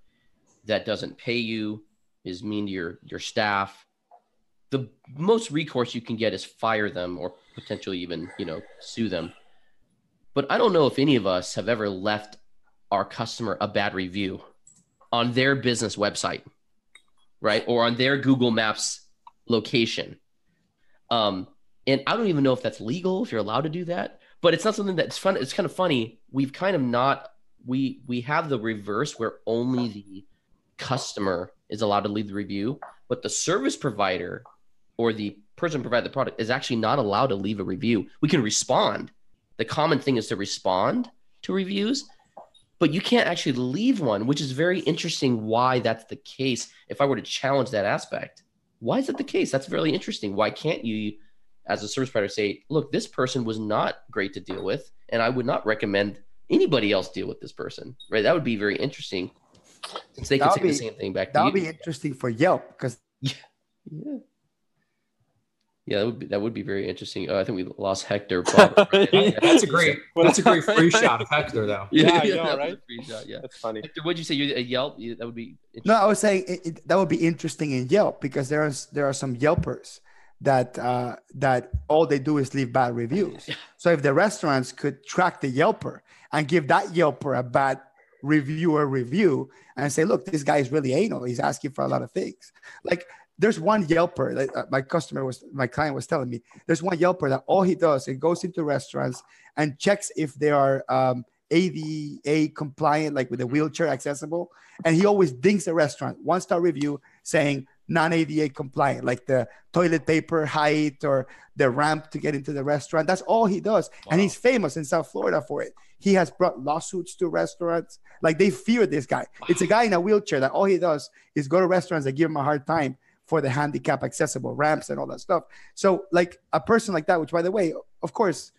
that doesn't pay you, is mean to your your staff, the most recourse you can get is fire them or potentially even you know sue them. But I don't know if any of us have ever left our customer a bad review on their business website, right? Or on their Google Maps location. Um, and I don't even know if that's legal, if you're allowed to do that, but it's not something that's fun. It's kind of funny. We've kind of not, we, we have the reverse where only the customer is allowed to leave the review, but the service provider or the person providing the product is actually not allowed to leave a review. We can respond, the common thing is to respond to reviews but you can't actually leave one which is very interesting why that's the case. If i were to challenge that aspect why is that the case? That's really interesting. Why can't you as a service provider say look this person was not great to deal with and i would not recommend anybody else deal with this person right? That would be very interesting since they could That say would the same thing back to That would be interesting for Yelp because yeah yeah that would be that would be very interesting uh, i think we lost hector but- Yeah, That's a great. That's a great free shot of Hector, though. Yeah, I that know, was a right? free shot, yeah That's funny. Hector, what'd you say? You a Yelp? You, that would be No, I was saying it, it, that would be interesting in Yelp because there is there are some Yelpers that uh, that all they do is leave bad reviews. So if the restaurants could track the Yelper and give that Yelper a bad reviewer review and say, look, this guy is really anal. He's asking for a lot of things. Like there's one Yelper that uh, my customer was my client was telling me. There's one Yelper that all he does it goes into restaurants and checks if they are um, ADA compliant, like with a wheelchair accessible and he always dings the restaurant one star review saying non-ADA compliant, like the toilet paper height or the ramp to get into the restaurant. That's all he does, and he's famous in South Florida for it. He has brought lawsuits to restaurants. Like they fear this guy. It's a guy in a wheelchair that all he does is go to restaurants that give him a hard time for the handicap accessible ramps and all that stuff. So, like a person like that, which by the way, of course,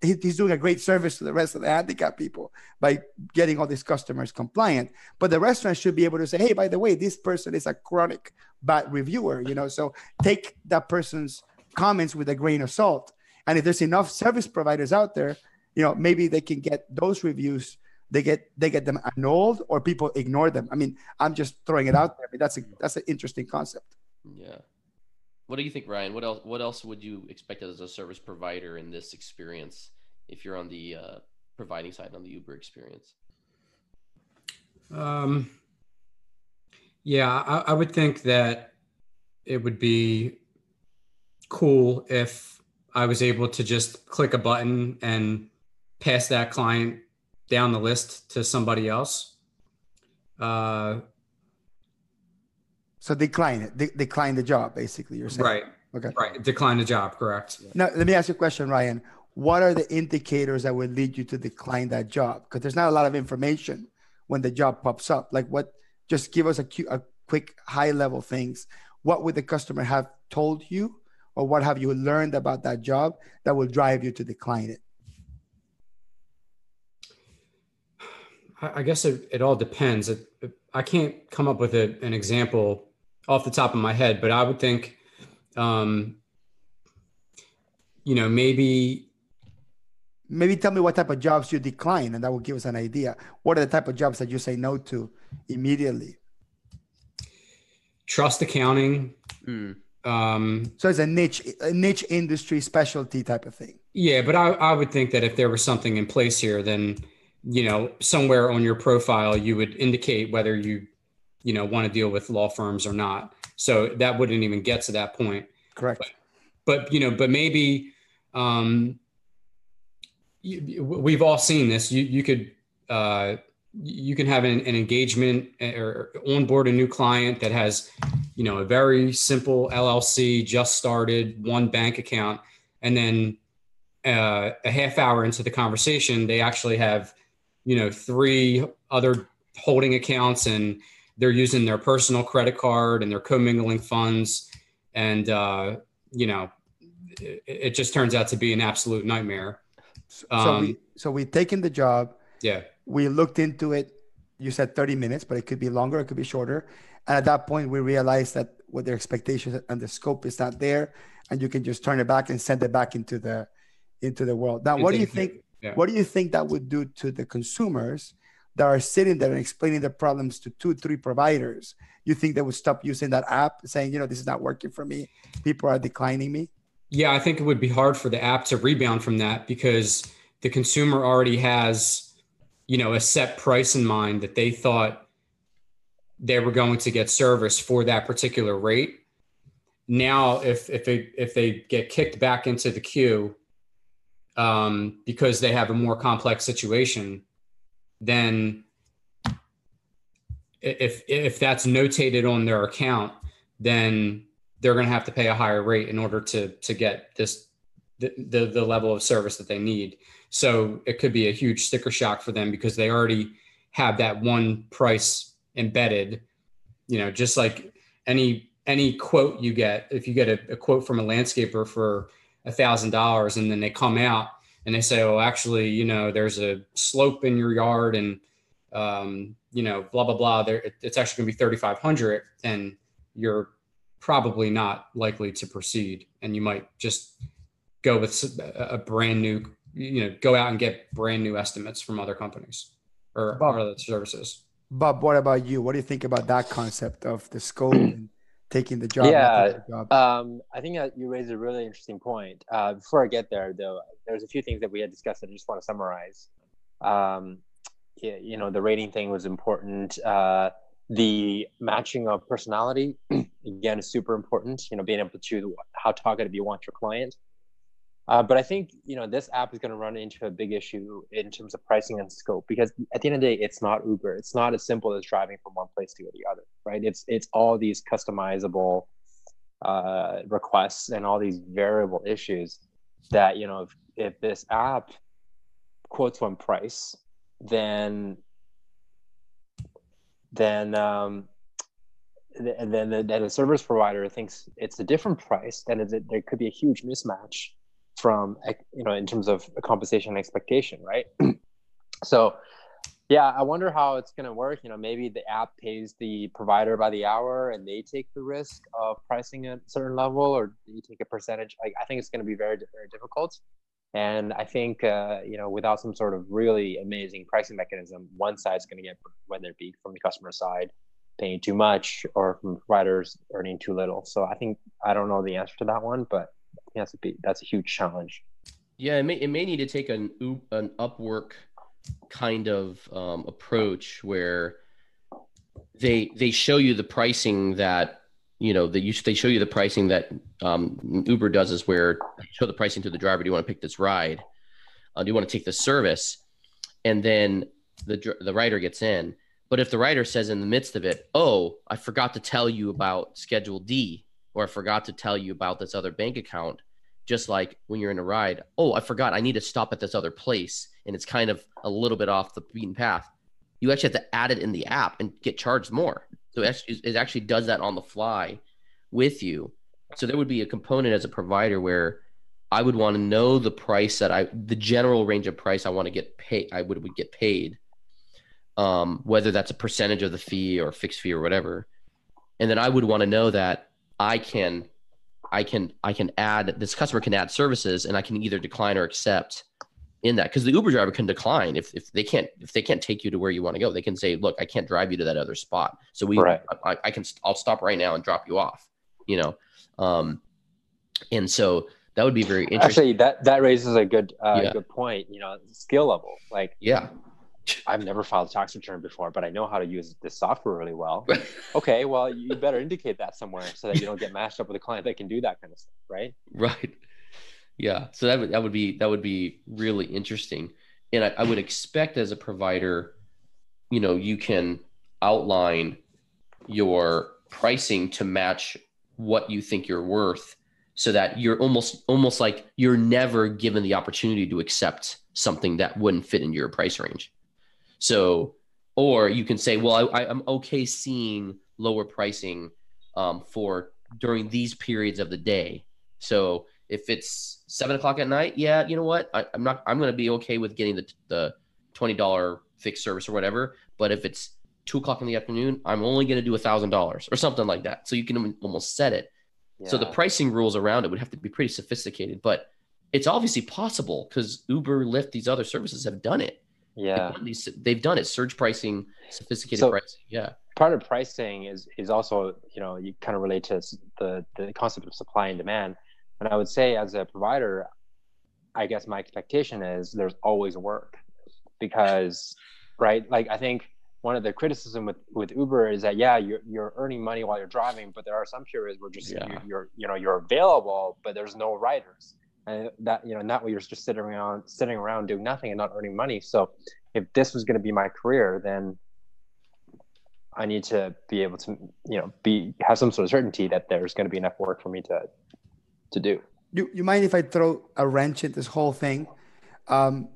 he, he's doing a great service to the rest of the handicap people by getting all these customers compliant. But the restaurant should be able to say, hey, by the way, this person is a chronic bad reviewer, you know. So take that person's comments with a grain of salt. And if there's enough service providers out there, you know, maybe they can get those reviews. They get they get them annulled or people ignore them. I mean, I'm just throwing it out there. I mean, that's a that's an interesting concept. Yeah. What do you think, Ryan? What else? What else would you expect as a service provider in this experience if you're on the uh, providing side on the Uber experience? Um, yeah, I, I would think that it would be cool if I was able to just click a button and pass that client down the list to somebody else. Uh, So decline it. De- decline the job, basically. You're saying. right, Okay. right. Decline the job, correct. Now, let me ask you a question, Ryan. What are the indicators that would lead you to decline that job? Because there's not a lot of information when the job pops up. Like, what? Just give us a, a quick, high level things. What would the customer have told you, or what have you learned about that job that will drive you to decline it? I guess it, it all depends. It, it- I can't come up with a, an example off the top of my head, but I would think, um, you know, maybe Maybe tell me what type of jobs you decline, and that will give us an idea. What are the type of jobs that you say no to immediately? trust accounting, Hmm. Um, So it's a niche, a niche industry specialty type of thing. yeah, but I, I would think that if there was something in place here, then you know somewhere on your profile you would indicate whether you you know want to deal with law firms or not. So that wouldn't even get to that point. Correct. but you know, but maybe um, you, we've all seen this. You you could uh, you can have an, an engagement or onboard a new client that has you know a very simple LLC just started, one bank account, and then uh, a half hour into the conversation, they actually have you know three other holding accounts and they're using their personal credit card and they're commingling funds and uh, you know it, it just turns out to be an absolute nightmare So, Um, so we so we taken the job. yeah We looked into it. You said 30 minutes, but it could be longer. It could be shorter. And at that point, we realized that what their expectations and the scope is not there, and you can just turn it back and send it back into the into the world. Now, what do you think? Yeah. What do you think that would do to the consumers that are sitting there and explaining their problems to two, three providers? You think they would stop using that app, saying, you know, this is not working for me. People are declining me. yeah i think it would be hard for the app to rebound from that because the consumer already has you know a set price in mind that they thought they were going to get service for that particular rate now if if they if they get kicked back into the queue um, because they have a more complex situation then if if that's notated on their account then they're going to have to pay a higher rate in order to to get this the, the the level of service that they need. So it could be a huge sticker shock for them because they already have that one price embedded. You know just like any any quote you get if you get a, a quote from a landscaper for a thousand dollars and then they come out and they say oh actually you know there's a slope in your yard and um, you know blah blah blah there it- it's actually going to be 3500 and you're probably not likely to proceed and you might just go with a brand new you know go out and get brand new estimates from other companies or, Bob. or other services Bob, what about you? What do you think about that concept of the scope taking the job? Yeah, the job? Um, I think that you raised a really interesting point. Uh, before I get there, though, there's a few things that we had discussed that I just want to summarize. Um, you know, the rating thing was important. Uh, the matching of personality, again, is super important. You know, being able to choose how talkative you want your client. Uh, but I think you know this app is going to run into a big issue in terms of pricing and scope because at the end of the day, it's not Uber. It's not as simple as driving from one place to the other, right? It's it's all these customizable uh, requests and all these variable issues that you know if, if this app quotes one price, then then um, th- then the, then the service provider thinks it's a different price, then there could be a huge mismatch from you know in terms of compensation expectation, right? so yeah, I wonder how it's going to work. You know, maybe the app pays the provider by the hour and they take the risk of pricing at a certain level, or you take a percentage? Like, I think it's going to be very, very difficult. And I think, uh, you know, without some sort of really amazing pricing mechanism, one side's going to get, whether it be from the customer side, paying too much, or from providers earning too little. So I think I don't know the answer to that one, but that's a big, that's a huge challenge. Yeah, it may it may need to take an an Upwork kind of um, approach where they they show you the pricing that you know that you they show you the pricing that um, Uber does is where they show the pricing to the driver. Do you want to pick this ride? Uh, do you want to take this service? And then the the rider gets in. But if the rider says in the midst of it, "Oh, I forgot to tell you about Schedule D," or "I forgot to tell you about this other bank account," just like when you're in a ride, oh, I forgot I need to stop at this other place and it's kind of a little bit off the beaten path. You actually have to add it in the app and get charged more. So it actually, does that on the fly with you. So there would be a component as a provider where I would want to know the price that I, the general range of price I want to get paid, I would, would get paid, um, whether that's a percentage of the fee or fixed fee or whatever. And then I would want to know that I can I can I can add this customer can add services and I can either decline or accept in that because the Uber driver can decline if, if they can't if they can't take you to where you want to go they can say look I can't drive you to that other spot so we Right. I, I can I'll stop right now and drop you off you know. Um, and so that would be very interesting. Actually, that that raises a good uh, Yeah. good point. You know, skill level. Like yeah, I've never filed a tax return before, but I know how to use this software really well. okay, well, you better indicate that somewhere so that you don't get matched up with a client that can do that kind of stuff, right? right. Yeah, so that would that would be that would be really interesting, and I, I would expect as a provider, you know, you can outline your pricing to match what you think you're worth, so that you're almost almost like you're never given the opportunity to accept something that wouldn't fit into your price range. So, or you can say, well, I, I'm okay seeing lower pricing um, for during these periods of the day. So if it's seven o'clock at night, yeah, you know what? I, I'm not. I'm going to be okay with getting the the twenty dollar fixed service or whatever. But if it's two o'clock in the afternoon, I'm only going to do a thousand dollars or something like that. So you can almost set it. So the pricing rules around it would have to be pretty sophisticated, but it's obviously possible because Uber, Lyft, these other services have done it. Yeah. These, they've done it. Surge pricing, sophisticated So- pricing. Yeah. part of pricing is is also you know you kind of relate to the the concept of supply and demand and i would say as a provider i guess my expectation is there's always work because right like i think one of the criticism with with uber is that yeah you're, you're earning money while you're driving but there are some periods where just Yeah. you're, you're you know you're available but there's no riders and that you know and that way you're just sitting around sitting around doing nothing and not earning money so if this was going to be my career then I need to be able to, you know, be have some sort of certainty that there's going to be enough work for me to to do. You, you mind if I throw a wrench at this whole thing? Um,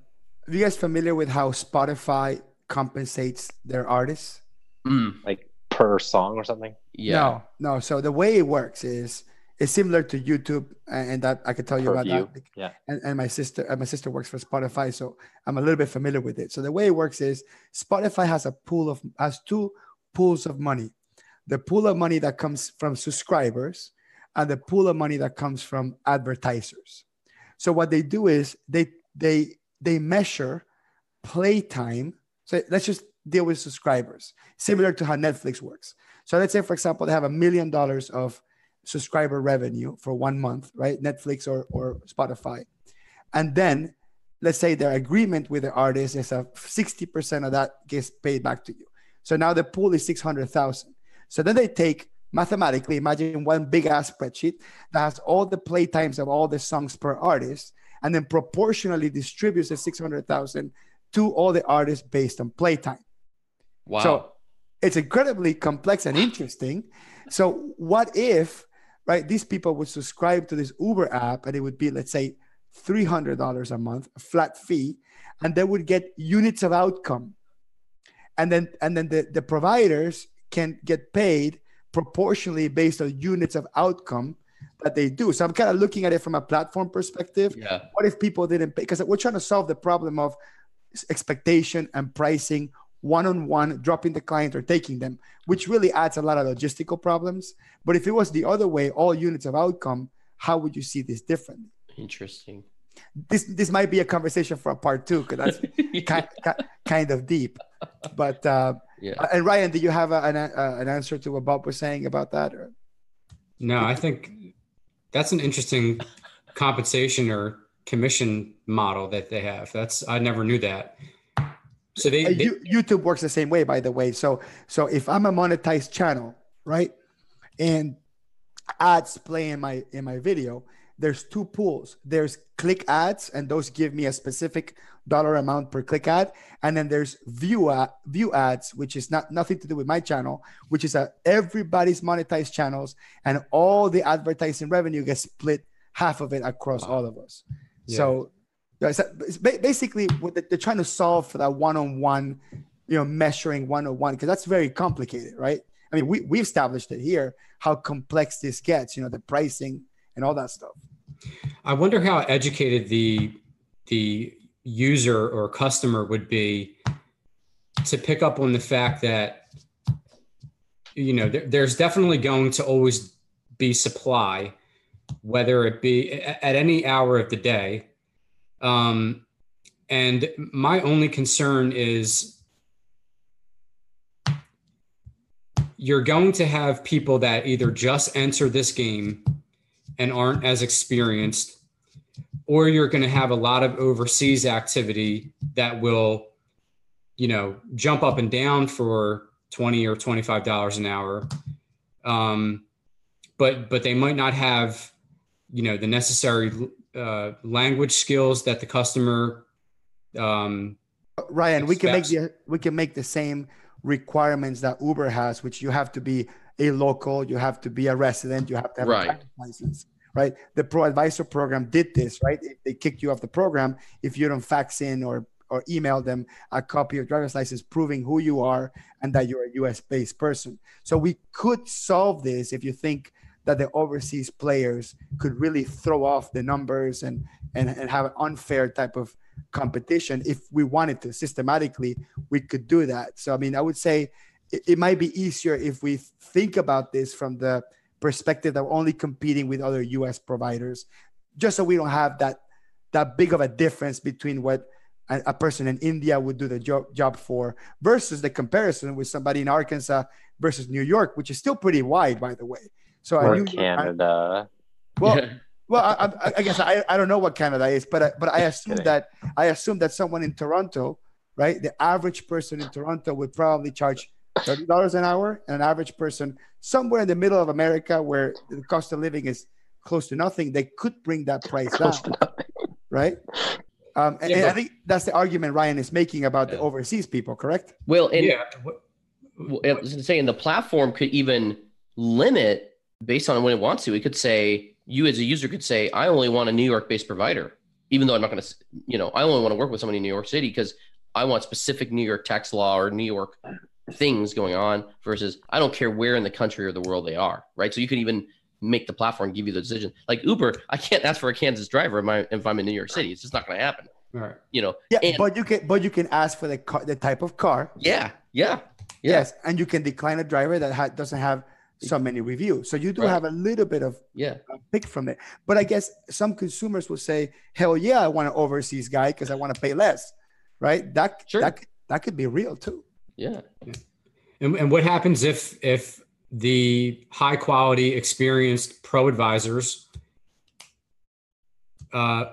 are you guys familiar with how Spotify compensates their artists? Mm, Like per song or something. yeah. No, no. So the way it works is it's similar to YouTube, and and that I could tell you about that. Yeah. And, and my sister, and my sister works for Spotify, so I'm a little bit familiar with it. So the way it works is Spotify has a pool of has two pools of money: the pool of money that comes from subscribers, and the pool of money that comes from advertisers. So what they do is they they they measure playtime. So let's just deal with subscribers, similar to how Netflix works. So let's say, for example, they have a million dollars of subscriber revenue for one month, right? Netflix or, or Spotify. And then let's say their agreement with the artist is a 60% of that gets paid back to you. So now the pool is 600,000. So then they take mathematically, imagine one big ass spreadsheet that has all the play times of all the songs per artist and then proportionally distributes the 600,000 to all the artists based on playtime. Wow. So it's incredibly complex and interesting. So what if, right, these people would subscribe to this Uber app and it would be, let's say, $300 a month, a flat fee, and they would get units of outcome. And then, and then the, the providers can get paid proportionally based on units of outcome that they do. So I'm kind of looking at it from a platform perspective yeah. what if people didn't pay? Because we're trying to solve the problem of expectation and pricing one on one, dropping the client or taking them, which really adds a lot of logistical problems. But if it was the other way, all units of outcome, how would you see this differently? Interesting. This this might be a conversation for a part two because that's kind, kind of deep. But uh, yeah. and Ryan, do you have a, an, uh, an answer to what Bob was saying about that? Or? No, I think that's an interesting compensation or commission model that they have. That's I never knew that. So they, Uh, they YouTube works the same way, by the way. So, so if I'm a monetized channel, right, and ads play in my in my video, there's two pools. There's click ads, and those give me a specific dollar amount per click ad, and then there's view ad, view ads, which is not nothing to do with my channel, which is a everybody's monetized channels, and all the advertising revenue gets split half of it across all of us. Yeah. So it's basically what they- they're trying to solve for that one-on-one, you know, measuring one-on-one because that's very complicated, right? I mean, we we established it here how complex this gets, you know, the pricing and all that stuff. I wonder how educated the the user or customer would be to pick up on the fact that you know there, there's definitely going to always be supply whether it be at any hour of the day um, and my only concern is you're going to have people that either just enter this game and aren't as experienced, or you're going to have a lot of overseas activity that will, you know, jump up and down for 20 or 25 dollars an hour. Um, but but they might not have, you know, the necessary uh, language skills that the customer um, Ryan, we can make the we can make the same requirements that Uber has, which you have to be a local, you have to be a resident, you have to have Right. a driver's license, right? The Pro Advisor program did this, right? They kicked you off the program if you don't fax in or or email them a copy of driver's license proving who you are and that you're a US based person. So we could solve this if you think that the overseas players could really throw off the numbers and and, and have an unfair type of competition if we wanted to. Systematically we could do that. So i mean i would say it, it might be easier if we think about this from the perspective that we're only competing with other us providers just so we don't have that that big of a difference between what a, a person in india would do the job, job for versus the comparison with somebody in arkansas versus new york which is still pretty wide by the way so a or New York- Canada. well Yeah. well, I, I, I guess I, I don't know what Canada is, but I, but I assume that I assume that someone in Toronto, right? The average person in Toronto would probably charge thirty dollars an hour, and an average person somewhere in the middle of America, where the cost of living is close to nothing, they could bring that price down, Close to nothing. right? Um, and, Yeah, and I think that's the argument Ryan is making about the overseas people, correct? Well, and yeah. What, Well, I was saying the platform could even limit based on when it wants to. It could say you as a user could say, I only want a New York based provider, even though I'm not going to, you know, I only want to work with somebody in New York City because I want specific New York tax law or New York things going on versus I don't care where in the country or the world they are. Right. So you can even make the platform give you the decision. Like Uber, I can't ask for a Kansas driver if, I, if I'm in New York City. It's just not going to happen. all right. You know. Yeah, And- but you can but you can ask for the car, the type of car, Yeah. Yeah. Yeah. yes, and you can decline a driver that ha- doesn't have so many reviews. So you do Right. have a little bit of Yeah. pick from it. But I guess some consumers will say, "Hell yeah, I want an overseas guy because I want to pay less." Right? That Sure. that that could be real too. Yeah. And, and what happens if if the high quality, experienced pro advisors, uh,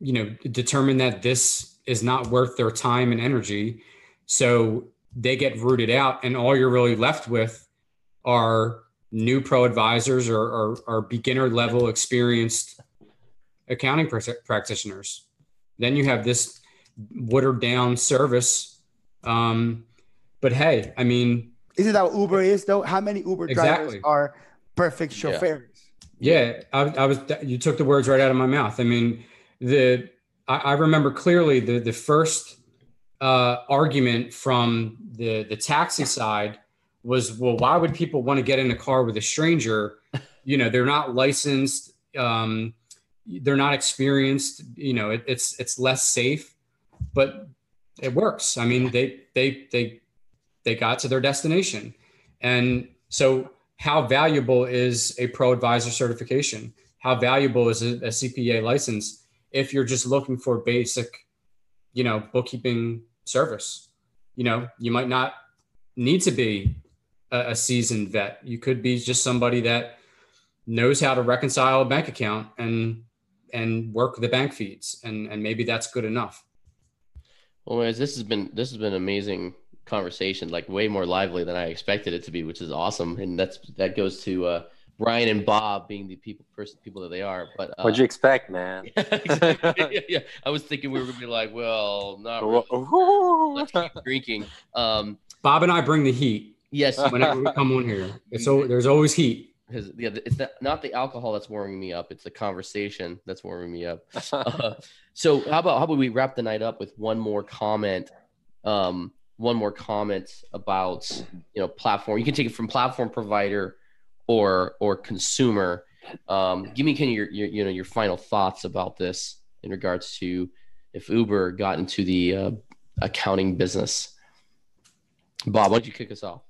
you know, determine that this is not worth their time and energy, so they get rooted out, and all you're really left with are new pro advisors or, or, or beginner level experienced accounting prac- practitioners. Then you have this watered down service. Um, but hey, I mean, Isn't that what Uber is though? How many Uber drivers are perfect Yeah. chauffeurs? yeah, I, I was. You took the words right out of my mouth. I mean, the I, I remember clearly the the first uh, argument from the the taxi side was, well, why would people want to get in a car with a stranger? You know, they're not licensed. Um, they're not experienced. You know, it, it's it's less safe, but it works. I mean, they they they they got to their destination, and so how valuable is a pro advisor certification? How valuable is a, a CPA license if you're just looking for basic, you know, bookkeeping service? You know, you might not need to be a, a seasoned vet. You could be just somebody that knows how to reconcile a bank account and and work the bank feeds, and and maybe that's good enough. Well, guys, this has been this has been amazing conversation, like way more lively than I expected it to be, which is awesome. And that's that goes to uh, Brian and Bob being the people first people that they are. But uh, What'd you expect, man? exactly. yeah, yeah. I was thinking we were gonna be like, well, not really. Let's keep drinking. Um, Bob and I bring the heat yes, whenever we come on here. It's so there's always heat. His, yeah, it's not, not the alcohol that's warming me up; it's the conversation that's warming me up. Uh, so, how about how about we wrap the night up with one more comment? Um, one more comment about you know platform. You can take it from platform provider or or consumer. Um, give me kind of your, your you know your final thoughts about this in regards to if Uber got into the uh, accounting business. Bob, why don't you kick us off?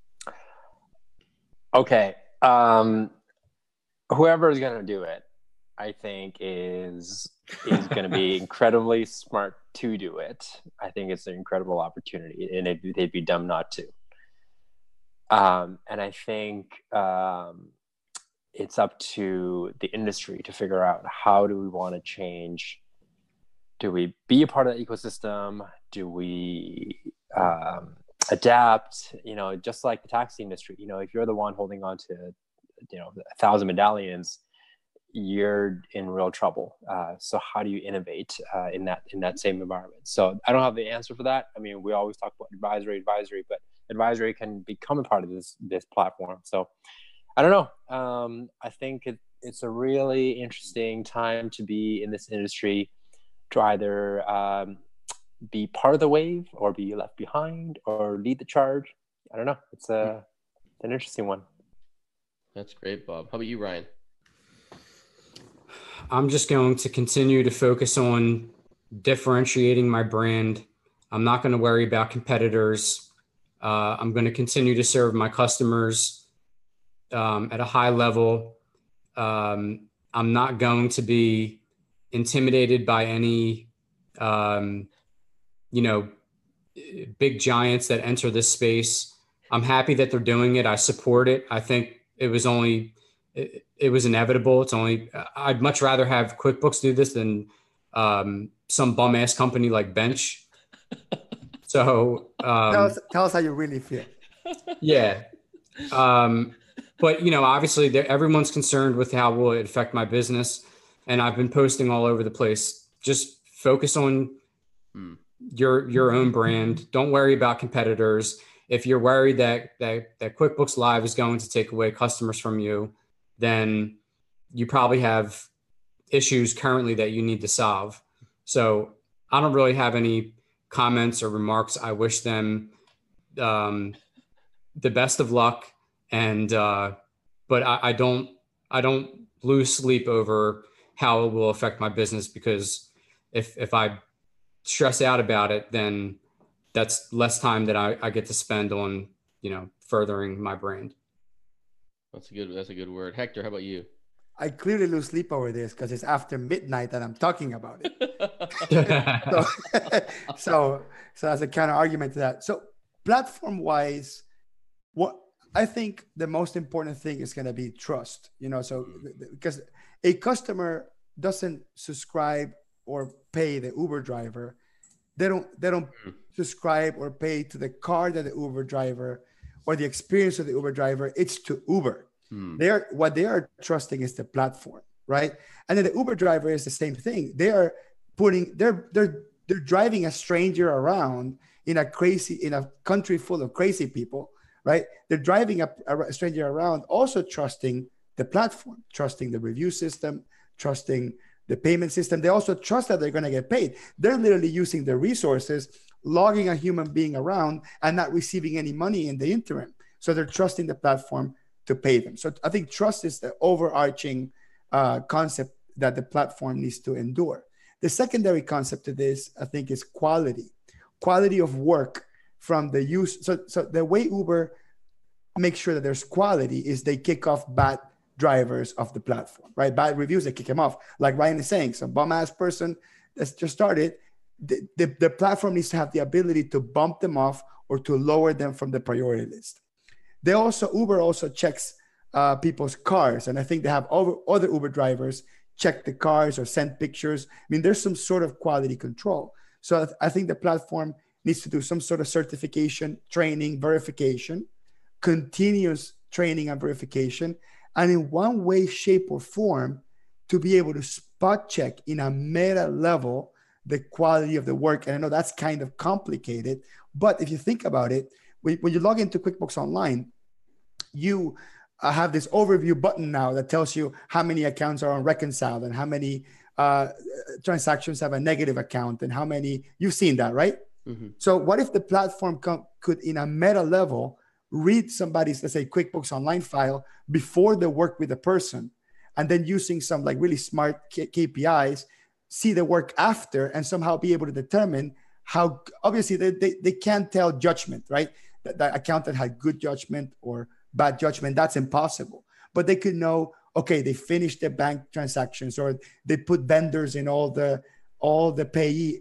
Okay. Um, whoever is gonna do it, I think is is gonna be incredibly smart to do it. I think it's an incredible opportunity, and it, they'd be dumb not to. Um, and I think um, it's up to the industry to figure out how do we want to change. Do we be a part of the ecosystem? Do we um, adapt? You know, just like the taxi industry. You know, if you're the one holding on to, you know, a thousand medallions, you're in real trouble. Uh, so how do you innovate uh, in that in that same environment? So I don't have the answer for that. I mean, we always talk about advisory, advisory, but advisory can become a part of this this platform. So I don't know. Um, I think it, it's a really interesting time to be in this industry to either um, be part of the wave or be left behind or lead the charge. I don't know. It's a it's an interesting one. That's great, Bob. How about you, Ryan? I'm just going to continue to focus on differentiating my brand. I'm not going to worry about competitors. Uh, I'm going to continue to serve my customers um, at a high level. Um, I'm not going to be intimidated by any, um, you know, big giants that enter this space. I'm happy that they're doing it. I support it. I think it was only it, it was inevitable. It's only I'd much rather have QuickBooks do this than um, some bum ass company like Bench. So um, tell, us, tell us how you really feel. Yeah, um, but you know, obviously, everyone's concerned with how will it affect my business, and I've been posting all over the place. Just focus on hmm. Your your own brand. Don't worry about competitors. If you're worried that that that QuickBooks Live is going to take away customers from you, then you probably have issues currently that you need to solve. So I don't really have any comments or remarks. I wish them um, the best of luck, and uh, but I, I don't I don't lose sleep over how it will affect my business because if if I stress out about it, then that's less time that I, I get to spend on you know furthering my brand. That's a good. That's a good word. Hector, how about you? I clearly lose sleep over this because it's after midnight and I'm talking about it. so, so, so as a counter argument to that. So, platform wise, what I think the most important thing is going to be trust. You know, so mm. because a customer doesn't subscribe or pay the Uber driver, they don't they don't mm. subscribe or pay to the car that the Uber driver or the experience of the Uber driver, it's to Uber. Hmm. They're what they are trusting is the platform, right? And then the Uber driver is the same thing. They are putting they're they're they're driving a stranger around in a crazy in a country full of crazy people, right? They're driving a, a stranger around, also trusting the platform, trusting the review system, trusting the payment system. They also trust that they're going to get paid. They're literally using their resources logging a human being around and not receiving any money in the interim. So they're trusting the platform to pay them. So I think trust is the overarching uh, concept that the platform needs to endure. The secondary concept to this, I think, is quality, quality of work from the use. So, so the way Uber makes sure that there's quality is they kick off bad drivers of the platform, right? Bad reviews, they kick them off. Like Ryan is saying, some bum ass person that's just started the, the, the platform needs to have the ability to bump them off or to lower them from the priority list. They also Uber also checks uh, people's cars, and I think they have over, other Uber drivers check the cars or send pictures. I mean, there's some sort of quality control. So I, th- I think the platform needs to do some sort of certification, training, verification, continuous training and verification, and in one way, shape, or form to be able to spot check in a meta level the quality of the work. And I know that's kind of complicated, but if you think about it, when, when you log into QuickBooks Online, you uh, have this overview button now that tells you how many accounts are unreconciled and how many uh, transactions have a negative account and how many you've seen that, right? Mm-hmm. So, what if the platform com- could, in a meta level, read somebody's, let's say, QuickBooks Online file before they work with the person, and then using some like really smart K- KPIs, see the work after and somehow be able to determine how obviously they, they, they can't tell judgment right? That, that accountant had good judgment or bad judgment that's impossible. But they could know okay they finished their bank transactions or they put vendors in all the all the payee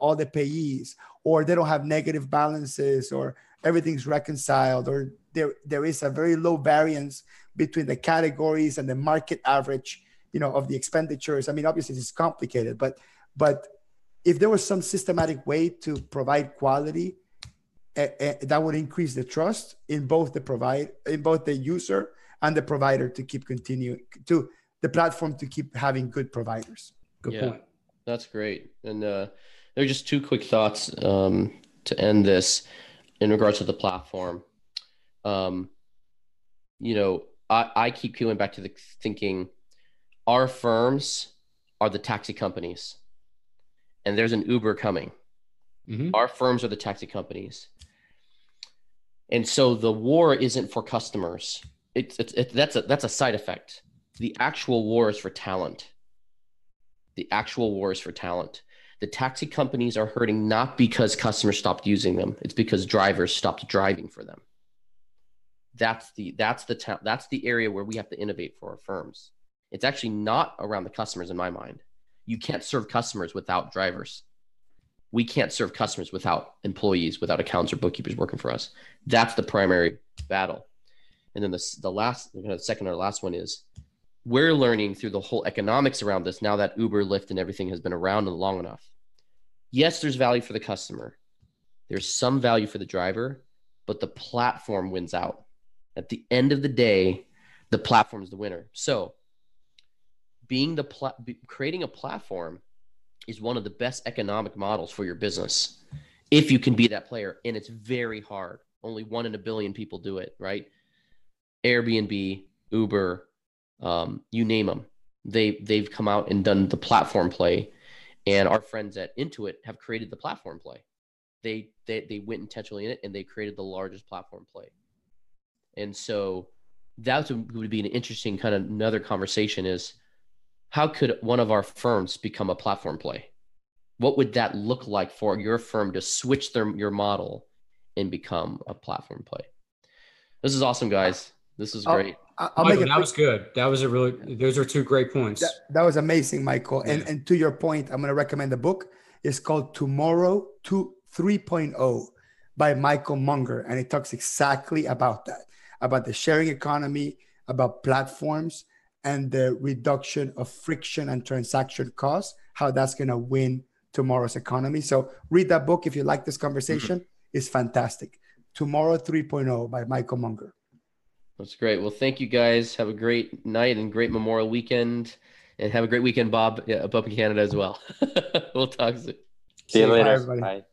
all the payees or they don't have negative balances or everything's reconciled or there there is a very low variance between the categories and the market average you know of the expenditures i mean obviously it's complicated but but if there was some systematic way to provide quality uh, uh, that would increase the trust in both the provide in both the user and the provider to keep continuing to the platform to keep having good providers Good Yeah. point. That's great. And uh, there are just two quick thoughts um, to end this in regards to the platform. Um, you know, I, I keep going back to the thinking our firms are the taxi companies, and there's an Uber coming. Mhm. Our firms are the taxi companies. And so the war isn't for customers. It's, it's, it, that's a that's a side effect. The actual war is for talent. The actual war is for talent. The taxi companies are hurting not because customers stopped using them. It's because drivers stopped driving for them. That's the that's the ta- that's the area where we have to innovate for our firms. It's actually not around the customers in my mind. You can't serve customers without drivers. We can't serve customers without employees, without accountants or bookkeepers working for us. That's the primary battle. And then the, the last, the second or last one is we're learning through the whole economics around this now that Uber, Lyft, and everything has been around long enough. Yes, there's value for the customer. There's some value for the driver, but the platform wins out. At the end of the day, the platform is the winner. So, being the pla- creating a platform is one of the best economic models for your business if you can be that player and it's very hard only one in a billion people do it right airbnb uber um, you name them they they've come out and done the platform play. And our friends at intuit have created the platform play. They they, they went intentionally in it and they created the largest platform play. And so that would be an interesting kind of another conversation is how could one of our firms become a platform play? What would that look like for your firm to switch their your model and become a platform play? This is awesome guys. This is Oh, great I'll Michael, make that was good. That was a really. Those are two great points. That, that was amazing, Michael. And Yeah. and to your point, I'm going to recommend the book. It's called Tomorrow to 3.0 by Michael Munger, and it talks exactly about that, about the sharing economy, about platforms, and the reduction of friction and transaction costs. How that's going to win tomorrow's economy. So read that book if you like this conversation. Mm-hmm. It's fantastic. Tomorrow 3.0 by Michael Munger. That's great well thank you guys have a great night and great memorial weekend and have a great weekend bob yeah, up in canada as well we'll talk soon See you Bye, later. everybody. Bye.